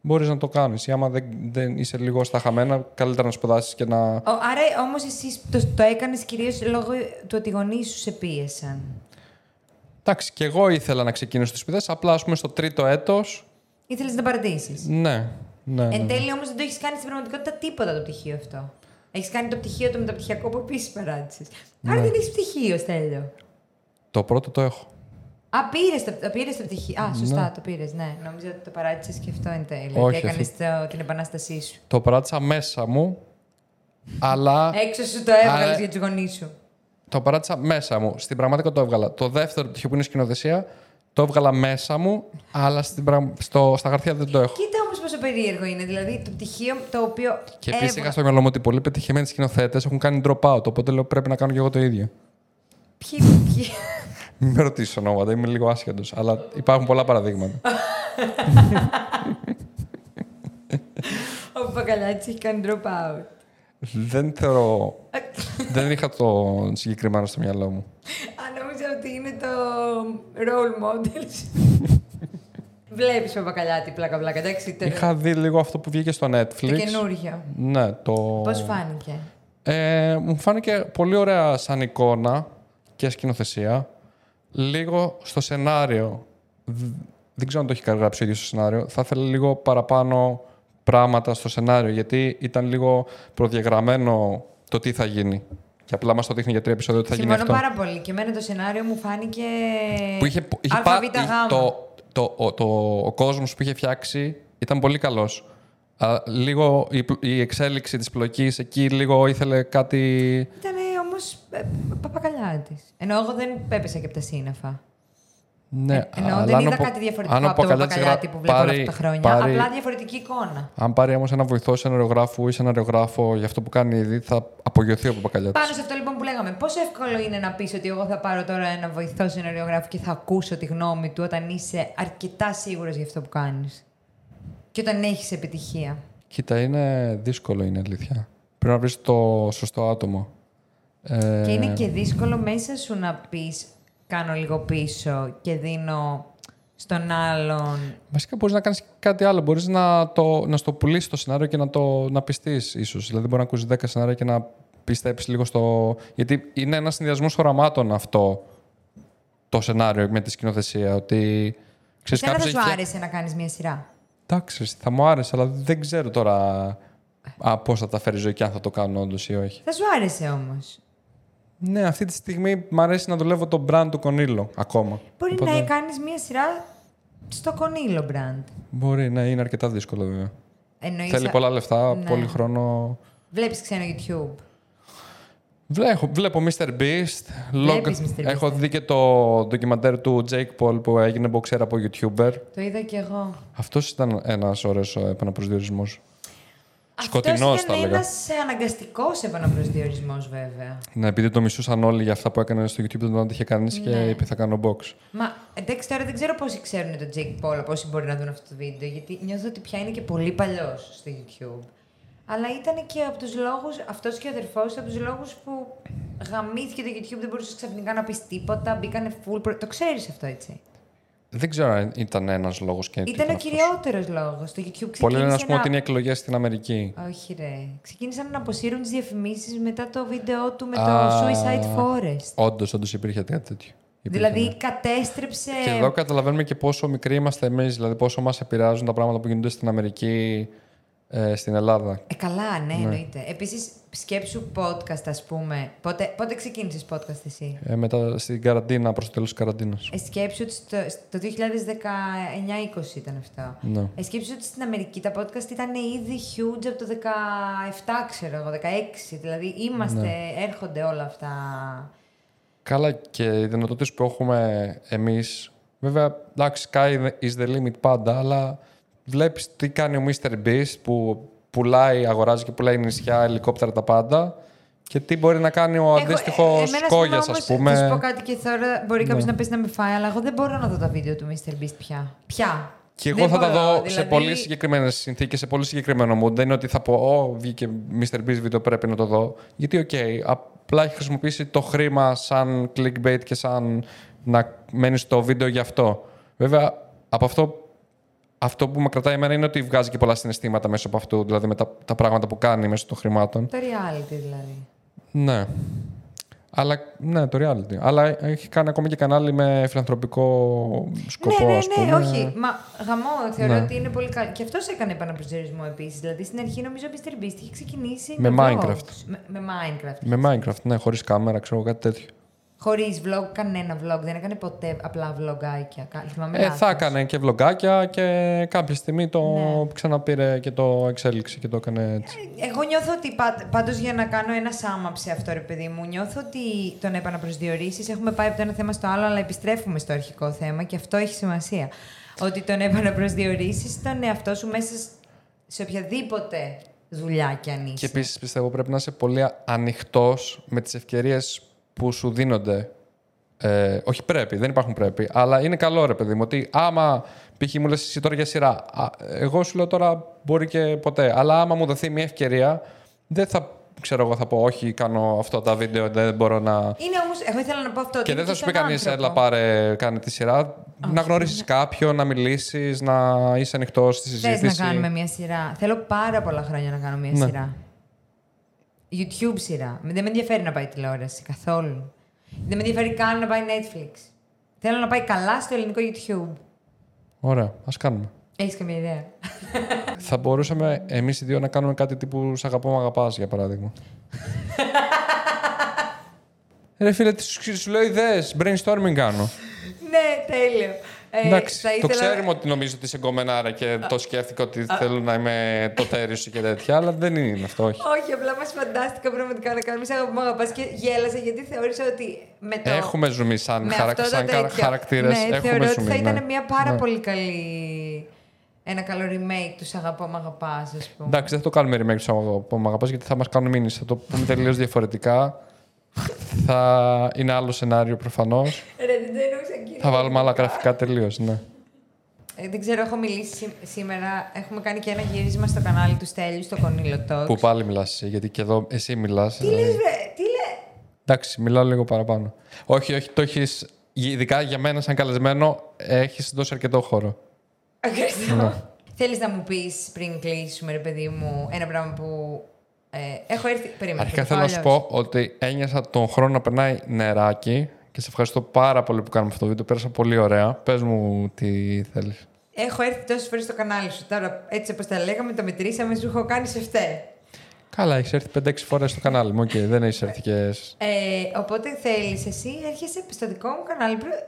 μπορείς να το κάνεις. Ή άμα δεν, δεν είσαι λίγο στα χαμένα, καλύτερα να σπουδάσεις και να. Ο- Άρα όμως εσύ το, το έκανες κυρίως λόγω του ότι οι γονείς σου σε πίεσαν. Εντάξει, και εγώ ήθελα να ξεκινήσω τις σπουδές. Απλά, ας πούμε, στο τρίτο έτο. Ήθελες να παρατήσει. Ναι. ναι, ναι. Εν τέλει όμως δεν το έχεις κάνει στην πραγματικότητα τίποτα το πτυχίο αυτό. Έχεις κάνει το πτυχίο το μεταπτυχιακό που επίσης παράτησε. Ναι. Άρα δεν έχεις πτυχίο, Στέλιο. Το πρώτο το έχω. Α, πήρες το, πήρες το πτυχίο. Α, σωστά, Ναι. το πήρες. Ναι, νόμιζα ότι το παράτησες και αυτό εν τέλει. Όχι, Ότι έκανες αυτό- την επανάστασή σου. Το παράτησα μέσα μου, αλλά Έξω σου το έβγαλες Άρα- για τους γονείς σου. το παράτησα μέσα μου. Στην πραγματικότητα το έβγαλα. Το δεύτερο πτυχίο που είναι σκηνοθεσία, το έβγαλα μέσα μου, αλλά στην πραγ... στο... στα χαρτιά δεν το έχω. Κοίτα όμως πόσο περίεργο είναι. Δηλαδή το πτυχίο το οποίο. Και επίσης έβγα- είχα στο μυαλό μου ότι πολλοί πετυχημένοι σκηνοθέτες έχουν κάνει drop out. Οπότε λέω πρέπει να κάνω και εγώ το ίδιο. Ποιοι, ποιοι... Μην με ρωτήσεις ονόματα, είμαι λίγο άσχετος. Αλλά υπάρχουν πολλά παραδείγματα. Ο Πακαλιάτη έχει κάνει drop out. Δεν θεωρώ. δεν είχα το συγκεκριμένο στο μυαλό μου. Α, νόμιζα ότι είναι το role models. Βλέπεις με μπακαλιάτη πλάκα πλάκα, εντάξει. Το, Είχα δει λίγο αυτό που βγήκε στο Netflix. το καινούργιο. Ναι, το. Πώς φάνηκε; Ε, μου φάνηκε πολύ ωραία σαν εικόνα και σκηνοθεσία. Λίγο στο σενάριο. Δ- Δεν ξέρω αν το έχει γράψει ο ίδιος στο σενάριο. Θα ήθελα λίγο παραπάνω πράγματα στο σενάριο, γιατί ήταν λίγο προδιαγραμμένο το τι θα γίνει. Και απλά μας το δείχνει για τρία επεισόδια ότι θα γίνει Συμφωνώ αυτό. πάρα πολύ. Και εμένα το σενάριο μου φάνηκε. Που είχε, που είχε ΑΒ πά- γάμα. το, το, ο, το, ο κόσμος που είχε φτιάξει ήταν πολύ καλός. Α, λίγο η, πλ- η εξέλιξη της πλοκής εκεί λίγο ήθελε κάτι... Ήταν όμως ε, παπακαλιάτης. Ενώ εγώ δεν πέπεσα και από τα σύννεφα. Ναι, Ε, Ενώ αλλά δεν αν είδα ο Πο- κάτι διαφορετικό αν ο από το Παπακαλιάτης παπακαλιάτη γρα- που βλέπω όλα πάρει- αυτά τα χρόνια. πάρει- Απλά διαφορετική εικόνα. Αν πάρει όμως ένα βοηθό σεναριογράφου ή σεναριογράφο για αυτό που κάνει ήδη, θα απογειωθεί ο Παπακαλιάτη. Πάνω σε αυτό λοιπόν που λέγαμε, πόσο εύκολο είναι να πεις ότι εγώ θα πάρω τώρα ένα βοηθό σεναριογράφο και θα ακούσω τη γνώμη του όταν είσαι αρκετά σίγουρος για αυτό που κάνεις. Και όταν έχεις επιτυχία; Κοίτα, είναι δύσκολο, είναι αλήθεια. Πρέπει να βρεις το σωστό άτομο. Ε, Και είναι και δύσκολο μέσα σου να πεις κάνω λίγο πίσω και δίνω στον άλλον. Βασικά μπορείς να κάνεις κάτι άλλο. Μπορείς να, το, να στο πουλήσεις το σενάριο και να το να πιστείς, ίσως. Δηλαδή, μπορεί να ακούσεις 10 σενάρια και να πιστέψεις λίγο στο. Γιατί είναι ένας συνδυασμός οραμάτων αυτό το σενάριο με τη σκηνοθεσία. Ότι ξέρεις Εσένα κάποιος δεν σου άρεσε να κάνεις μια σειρά. Εντάξει, θα μου άρεσε, αλλά δεν ξέρω τώρα πώς θα τα φέρει η ζωή και αν θα το κάνω όντως ή όχι. Θα σου άρεσε όμως. Ναι, αυτή τη στιγμή μου αρέσει να δουλεύω το brand του Κονίλο ακόμα. Μπορεί Οπότε- να κάνεις μια σειρά στο κονίλο brand. Μπορεί, ναι, είναι αρκετά δύσκολο βέβαια. Εννοείς, Θέλει πολλά λεφτά, Ναι. πολύ χρόνο. Βλέπεις ξένο YouTube. Βλέπω, βλέπω Mr. Beast. Βλέπεις Mr. Beast, Έχω ε. δει και το ντοκιμαντέρ του Jake Paul που έγινε boxer από YouTuber. Το είδα κι εγώ. Αυτός ήταν ένας ωραίος επαναπροσδιορισμός. Σκοτεινός, Αυτός θα ήταν έλεγα. ένας αναγκαστικός επαναπροσδιορισμός βέβαια. Ναι, επειδή το μισούσαν όλοι για αυτά που έκανε στο YouTube, δεν το είχε κανείς και Ναι. είπε θα κάνω box. Μα εντάξει τώρα δεν ξέρω πόσοι ξέρουν τον Jake Paul, πόσοι μπορεί να δουν αυτό το βίντεο, γιατί νιώθω ότι πια είναι και πολύ παλιός στο YouTube. Αλλά ήταν και από τους λόγους, αυτός και ο αδερφός, του, από τους λόγους που γαμήθηκε το YouTube, δεν μπορούσες ξαφνικά να πεις τίποτα, μπήκανε full... προ- Το ξέρεις αυτό, έτσι. Δεν ξέρω αν ήταν ένας λόγος και Ήταν ο αυτός. κυριότερος λόγος. Το YouTube ξεκίνησε Πολλοί λένε, α πούμε, να- ότι είναι εκλογές στην Αμερική. Όχι ρε. Ξεκίνησαν να αποσύρουν τις διαφημίσεις μετά το βίντεο του με το Α, Suicide Forest. Όντως, όντως υπήρχε κάτι τέτοιο. Υπήρχε, Δηλαδή ναι. κατέστρεψε... Και εδώ καταλαβαίνουμε και πόσο μικροί είμαστε εμείς, δηλαδή πόσο μας επηρεάζουν τα πράγματα που γίνονται στην Αμερική, ε, στην Ελλάδα. Ε, καλά, ναι, εννοείται. Επίσης, σκέψου podcast, ας πούμε. Πότε, πότε ξεκίνησες podcast εσύ; Ε, μετά στην καραντίνα, προς το τέλος της καραντίνας. Ε, σκέψου ότι στο, στο 2019-20 ήταν αυτό. Ναι. Ε, σκέψου ότι στην Αμερική τα podcast ήταν ήδη huge από το 17, ξέρω εγώ, 16. Δηλαδή, είμαστε, Ναι. έρχονται όλα αυτά. Καλά, και οι δυνατότητες που έχουμε εμείς. Βέβαια, εντάξει, sky is the limit πάντα, αλλά βλέπεις τι κάνει ο Mr. Beast που πουλάει, αγοράζει και πουλάει νησιά, ελικόπτερα τα πάντα. Και τι μπορεί να κάνει ο αντίστοιχο ε, εμένα, Κόγια, ας ας Θα πούμε. Ναι. σου πω κάτι και τώρα μπορεί κάποιος να πέσει να με φάει, αλλά εγώ δεν μπορώ να δω τα βίντεο του Mr. Beast πια. Πια. Και εγώ Δεν θα τα μπορώ, δω σε δηλαδή- πολύ συγκεκριμένες συνθήκες, σε πολύ συγκεκριμένο mood. Δεν είναι ότι θα πω, Ω, βγήκε Mr. Beast βίντεο, πρέπει να το δω. Γιατί, οκ, απλά έχει χρησιμοποιήσει το χρήμα σαν clickbait και σαν να μένεις στο βίντεο γι' αυτό. Βέβαια, από αυτό, αυτό που με κρατάει εμένα είναι ότι βγάζει και πολλά συναισθήματα μέσω από αυτού, δηλαδή με τα, τα πράγματα που κάνει μέσω των χρημάτων. Το reality δηλαδή. Ναι. Αλλά, ναι, το reality. Αλλά έχει κάνει ακόμα και κανάλι με φιλανθρωπικό σκοπό, ναι, ναι, ας ναι, πούμε. όχι. Μα γαμό, θεωρώ Ναι. ότι είναι πολύ καλό. Και αυτός έκανε επαναπροσδιορισμό επίσης. Δηλαδή στην αρχή νομίζω ο Mr. Beast είχε ξεκινήσει Με vlogs. Minecraft. Με, με Minecraft. Με Minecraft, ναι, χωρίς κάμερα, ξέρω εγώ, κάτι τέτοιο. Χωρίς vlog, κανένα vlog. Δεν έκανε ποτέ απλά vlogάκια. Κα- Θυμάμαι Ε, λάθος. θα έκανε και βλογκάκια και κάποια στιγμή το Ναι. ξαναπήρε και το εξέλιξε και το έκανε έτσι. Εγώ νιώθω ότι πα, πάντως για να κάνω ένα sum up σε αυτό, ρε παιδί μου, νιώθω ότι το να επαναπροσδιορίσεις έχουμε πάει από το ένα θέμα στο άλλο, αλλά επιστρέφουμε στο αρχικό θέμα και αυτό έχει σημασία. Ότι το να επαναπροσδιορίσεις τον εαυτό σου μέσα σ- σε οποιαδήποτε δουλειά κι αν είσαι. Και επίσης πιστεύω πρέπει να είσαι πολύ ανοιχτός με τις ευκαιρίες που σου δίνονται. Ε, όχι πρέπει, δεν υπάρχουν πρέπει. Αλλά είναι καλό ρε παιδί μου ότι άμα π.χ. μου λες εσύ τώρα για σειρά. α, εγώ σου λέω τώρα μπορεί και ποτέ. Αλλά άμα μου δοθεί μια ευκαιρία, δεν θα ξέρω εγώ θα πω όχι, κάνω αυτό τα βίντεο, δεν μπορώ να... Είναι όμως, εγώ ήθελα να πω αυτό. Και ότι δεν θα είναι σου πει στον κανείς, άνθρωπο. έλα πάρε, κάνε τη σειρά. να γνωρίσεις κάποιον, να μιλήσεις, να είσαι ανοιχτός στη Θες συζήτηση. να κάνουμε μια σειρά. Θέλω πάρα πολλά χρόνια να κάνω μια Ναι. σειρά. YouTube σειρά. Δεν με ενδιαφέρει να πάει τηλεόραση καθόλου. Δεν με ενδιαφέρει καν να πάει Netflix. Θέλω να πάει καλά στο ελληνικό YouTube. Ωραία, ας κάνουμε. Έχεις καμία ιδέα; θα μπορούσαμε εμείς οι δύο να κάνουμε κάτι τύπου Σ' αγαπώ, μ' αγαπάς, για παράδειγμα. Ρε φίλε, τι σου, σου λέω ιδέες. Brainstorming κάνω. ναι, τέλειο. Ε, Εντάξει, θα το ήθελα- ξέρουμε ότι νομίζω ότι είσαι γκομενάρα και το σκέφτηκα ότι θέλω να είμαι το τέρι σου και τέτοια, αλλά δεν είναι αυτό, όχι. Όχι, απλά μας φαντάστηκα πραγματικά να κάνουμε σαν αγαπημά αγαπάς και γέλασα γιατί θεώρησα ότι με το. Έχουμε ζουμί σαν, με χαρα... αυτό το σαν τέτοιο. χαρακτήρες. Ναι, έχουμε θεωρώ ότι ζουμί, θα ήταν ναι. μια πάρα Ναι. πολύ καλή. Ένα καλό remake του Σ' αγαπώ, μ' αγαπάς, ας πούμε. Εντάξει, δεν θα το κάνουμε remake του αγαπώ, μ' αγαπάς, γιατί θα μας κάνουν μήνυση. Θα το πούμε τελείως διαφορετικά. Θα είναι άλλο σενάριο προφανώς. Ρε, δεν το εννοούσα, κύριε. θα βάλουμε άλλα γραφικά τελείως. Ναι. Ε, δεν ξέρω, έχω μιλήσει σή- σήμερα. Έχουμε κάνει και ένα γύρισμα στο κανάλι του Στέλιου, στο Κονίλο Talks. Που πάλι μιλάς εσύ, γιατί και εδώ εσύ μιλάς. Τι λες, βρε, τι λε; Εντάξει, μιλάω λίγο παραπάνω. Όχι, όχι, το έχεις. Ειδικά για μένα, σαν καλεσμένο, έχεις δώσει αρκετό χώρο. Ευχαριστώ. Θέλεις να μου πεις πριν κλείσουμε, ρε παιδί μου, ένα πράγμα που ε, έχω έρθει... Περίμενε. Αρχικά θα το θέλω να σου αλλιώς. πω ότι ένιωσα τον χρόνο να περνάει νεράκι και σε ευχαριστώ πάρα πολύ που κάνουμε αυτό το βίντεο. Πέρασα πολύ ωραία. Πες μου τι θέλεις. Έχω έρθει τόσες φορές στο κανάλι σου. Τώρα, έτσι όπως τα λέγαμε, το μετρήσαμε, σου έχω κάνει σε φταί. Καλά, έχεις έρθει 5-6 φορές στο κανάλι μου. Οκ, δεν έχεις έρθει και. Ε, οπότε θέλεις εσύ, έρχεσαι στο δικό μου κανάλι πρω-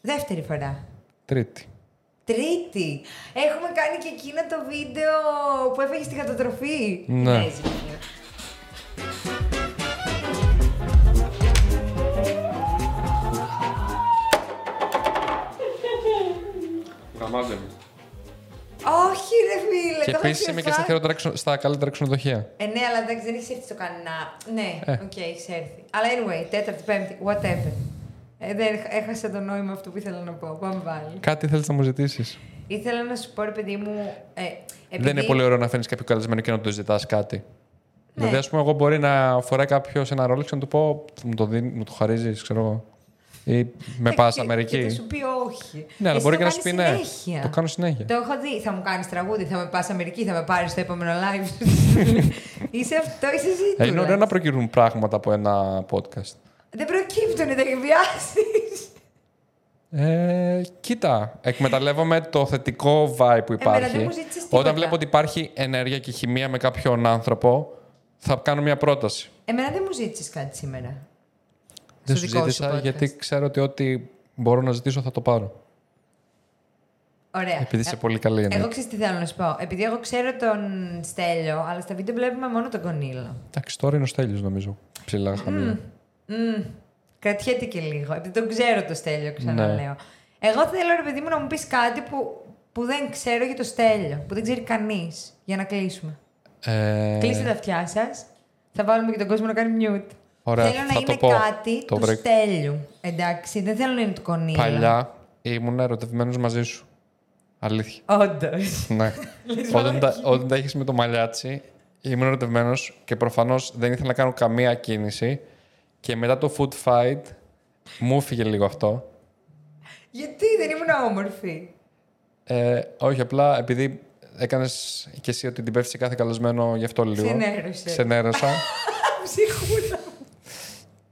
δεύτερη φορά. Τρίτη. Τρίτη. Έχουμε κάνει και εκείνο το βίντεο που έφεγε στη κατατροφή. Ναι. Κινέζικη. Γαμάτε μου. Όχι, ρε φίλε. Και το έχω επίσης είμαι και στα, ξεχάσει. χειρότερα ξενο- στα καλύτερα ξενοδοχεία. Ε, ναι, αλλά εντάξει, δεν έχεις έρθει στο κανένα. Ναι, Ε. οκ, έχεις έρθει. Αλλά anyway, τέταρτη, πέμπτη, whatever. Ε, δεν, έχασα το νόημα αυτό που ήθελα να πω. Πάμε πάλι. Κάτι θέλεις να μου ζητήσεις; Ήθελα να σου πω, ρε παιδί μου. Ε, επειδή... Δεν είναι πολύ ωραίο να φέρνει κάποιο καλεσμένο και να του ζητάς κάτι. Ναι. Δηλαδή, ας πούμε, εγώ μπορεί να φοράει κάποιος ένα ρολόι και να του πω, μου το, δίνει, μου το χαρίζεις, ξέρω εγώ. Ή με Ε, πας και- Αμερική. Και θα σου πει όχι. Ναι, αλλά Εσύ μπορεί το και να σου πει κάνεις ναι. συνέχεια. Το κάνω συνέχεια. Το έχω δει. Θα μου κάνεις τραγούδι, θα με πας Αμερική, θα με πάρεις στο επόμενο live. είσαι αυτό, είσαι εσύ. Ε, είναι τουλάχιστον. ωραίο να προκυρούν πράγματα από ένα podcast. Δεν προκύπτουν, δεν εκβιάσει. Ε, κοίτα, εκμεταλλεύομαι το θετικό vibe που Εμένα υπάρχει. δεν μου ζήτησες τίποτα. Όταν βλέπω ότι υπάρχει ενέργεια και χημεία με κάποιον άνθρωπο, θα κάνω μια πρόταση. Εμένα δεν μου ζήτησες κάτι σήμερα. Δεν Στο σου δικό ζήτησα podcast. γιατί ξέρω ότι ό,τι μπορώ να ζητήσω θα το πάρω. Ωραία. Επειδή είσαι Ε, πολύ καλή. ναι. Εγώ ξέρω τι θέλω να σου πω. Επειδή εγώ ξέρω τον Στέλιο, αλλά στα βίντεο βλέπουμε μόνο τον Κονίλο. Εντάξει, τώρα είναι ο Στέλιος νομίζω. Ψηλά χαμηλά. Μμμ. Κρατιέται και λίγο. Επειδή τον ξέρω το Στέλιο, ξαναλέω. Ναι. Εγώ θέλω, ρε παιδί μου, να μου πεις κάτι που, που δεν ξέρω για το Στέλιο. Που δεν ξέρει κανείς. Για να κλείσουμε. Ε, Κλείστε τα αυτιά σας. Θα βάλουμε και τον κόσμο να κάνει mute. Ωραία, θέλω να θα είναι το πω. κάτι Το του βρε- Στέλιου. Εντάξει, δεν θέλω να είναι του Κονίλου. Παλιά ήμουν ερωτευμένος μαζί σου. Αλήθεια. Όντως. ναι. όταν, τα, όταν τα έχεις με το μαλλιάτσι, ήμουν ερωτευμένος και προφανώς δεν ήθελα να κάνω καμία κίνηση. Και μετά το food fight, μου έφυγε λίγο αυτό. Γιατί δεν ήμουν όμορφη. Ε, όχι, απλά επειδή έκανες και εσύ ότι την πέφτει σε κάθε καλεσμένο γι' αυτό λίγο. Ξενέρωσε. Ξενέρωσα. Ψυχούλα.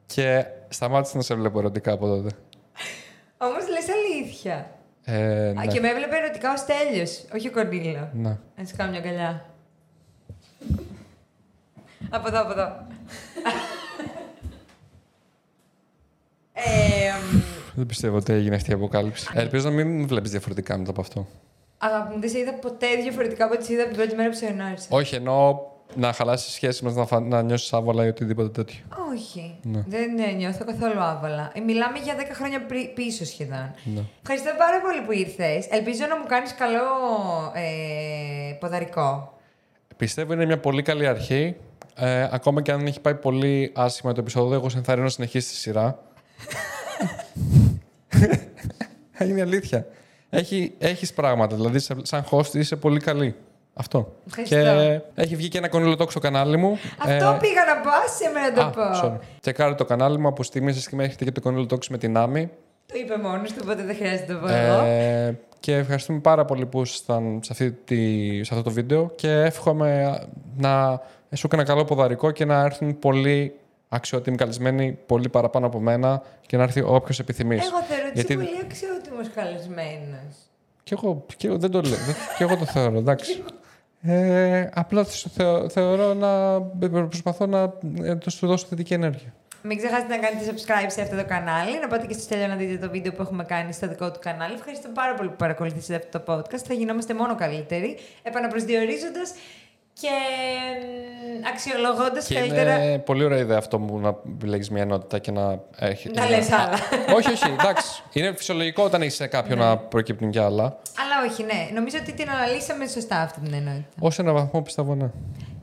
και σταμάτησα να σε βλέπω ερωτικά από τότε. Όμως λες αλήθεια. Ε, Α, ναι. Και με έβλεπε ερωτικά ο Στέλιο, όχι ο Κονίλο. ναι. Να σου κάνω μια αγκαλιά. από εδώ, από εδώ. Ε, μ, Δεν πιστεύω ότι έγινε αυτή η αποκάλυψη. Ελπίζω να μην με βλέπεις διαφορετικά μετά από αυτό. αγάπη μου, δεν σε είδα ποτέ διαφορετικά από ό,τι σε είδα από την πρώτη μέρα που σε γνώρισα. Όχι, εννοώ να χαλάσεις τη σχέση μας, να, φα... να νιώσεις άβολα ή οτιδήποτε τέτοιο. Όχι. Ναι. Δεν ε, νιώθω καθόλου άβολα. Ε, Μιλάμε για 10 χρόνια πρι- πίσω σχεδόν. Ναι. Ευχαριστώ πάρα πολύ που ήρθες. Ελπίζω να μου κάνεις καλό ε, ποδαρικό. Πιστεύω είναι μια πολύ καλή αρχή. Ε, ακόμα και αν έχει πάει πολύ άσχημα το επεισόδιο, εγώ σε ενθαρρύνω να συνεχίσεις τη σειρά. είναι αλήθεια. Έχει, έχεις πράγματα. Δηλαδή, σε- σαν host είσαι πολύ καλή. Αυτό. Ευχαριστώ. Και έχει βγει και ένα κονιλοτόκ στο κανάλι μου. Αυτό Ε, πήγα να πω, άσε με να το α, πω. sorry. Τσεκάρετε το κανάλι μου από στιγμή σε στιγμή έχετε και το κονιλοτόκ με την Άμι. Το είπε μόνος του, οπότε δεν χρειάζεται να το πω εγώ. Ε, και ευχαριστούμε πάρα πολύ που ήσασταν σε, αυτή τη, σε αυτό το βίντεο και εύχομαι να σου ένα καλό ποδαρικό και να έρθουν πολύ αξιότιμοι καλεσμένοι, πολύ παραπάνω από μένα και να έρθει όποιος επιθυμείς. Εγώ θεωρώ ότι Γιατί- είσαι πολύ αξιότιμος καλεσμένος. Και εγώ, και εγώ δεν το λέω. δεν- και εγώ το θεωρώ, εντάξει. Ε, απλά θεω- θεωρώ να προσπαθώ να ε, το σου δώσω θετική ενέργεια. Μην ξεχάσετε να κάνετε subscribe σε αυτό το κανάλι, να πάτε και στο τέλο να δείτε το βίντεο που έχουμε κάνει στο δικό του κανάλι. Ευχαριστώ πάρα πολύ που παρακολουθήσατε αυτό το podcast. Θα γινόμαστε μόνο καλύτεροι, επαναπροσδιορίζοντας και αξιολογώντας Και καλύτερα. είναι πολύ ωραία ιδέα αυτό μου να επιλέγεις μια ενότητα και να έχει. Να λες άλλα. όχι, όχι, εντάξει. Είναι φυσιολογικό όταν είσαι κάποιον να προκύπτουν κι άλλα. Αλλά όχι, ναι. Νομίζω ότι την αναλύσαμε σωστά αυτή την ενότητα. Ω ένα βαθμό πιστεύω, ναι.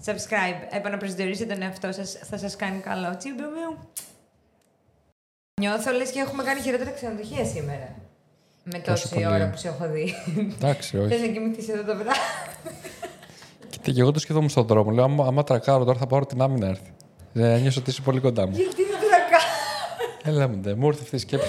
Subscribe, επαναπροσδιορίζετε τον εαυτό σας, θα σας κάνει καλό. Τσίμπι μου. Νιώθω λες και έχουμε κάνει χειρότερα ξενοδοχεία σήμερα. Με Τόσο τόση πολύ. ώρα που σε έχω δει. Εντάξει, Θες όχι. να κοιμηθείς εδώ το βράδυ. Κοίτα, και εγώ το σκεφτόμουν στον δρόμο. Λέω, άμα, άμα τρακάρω τώρα θα πάρω την άμυνα έρθει. Ε, νιώσω ότι είσαι πολύ κοντά μου. Γιατί δεν το να κάνω. Έλα μου, ντε, μου ήρθε αυτή η σκέψη.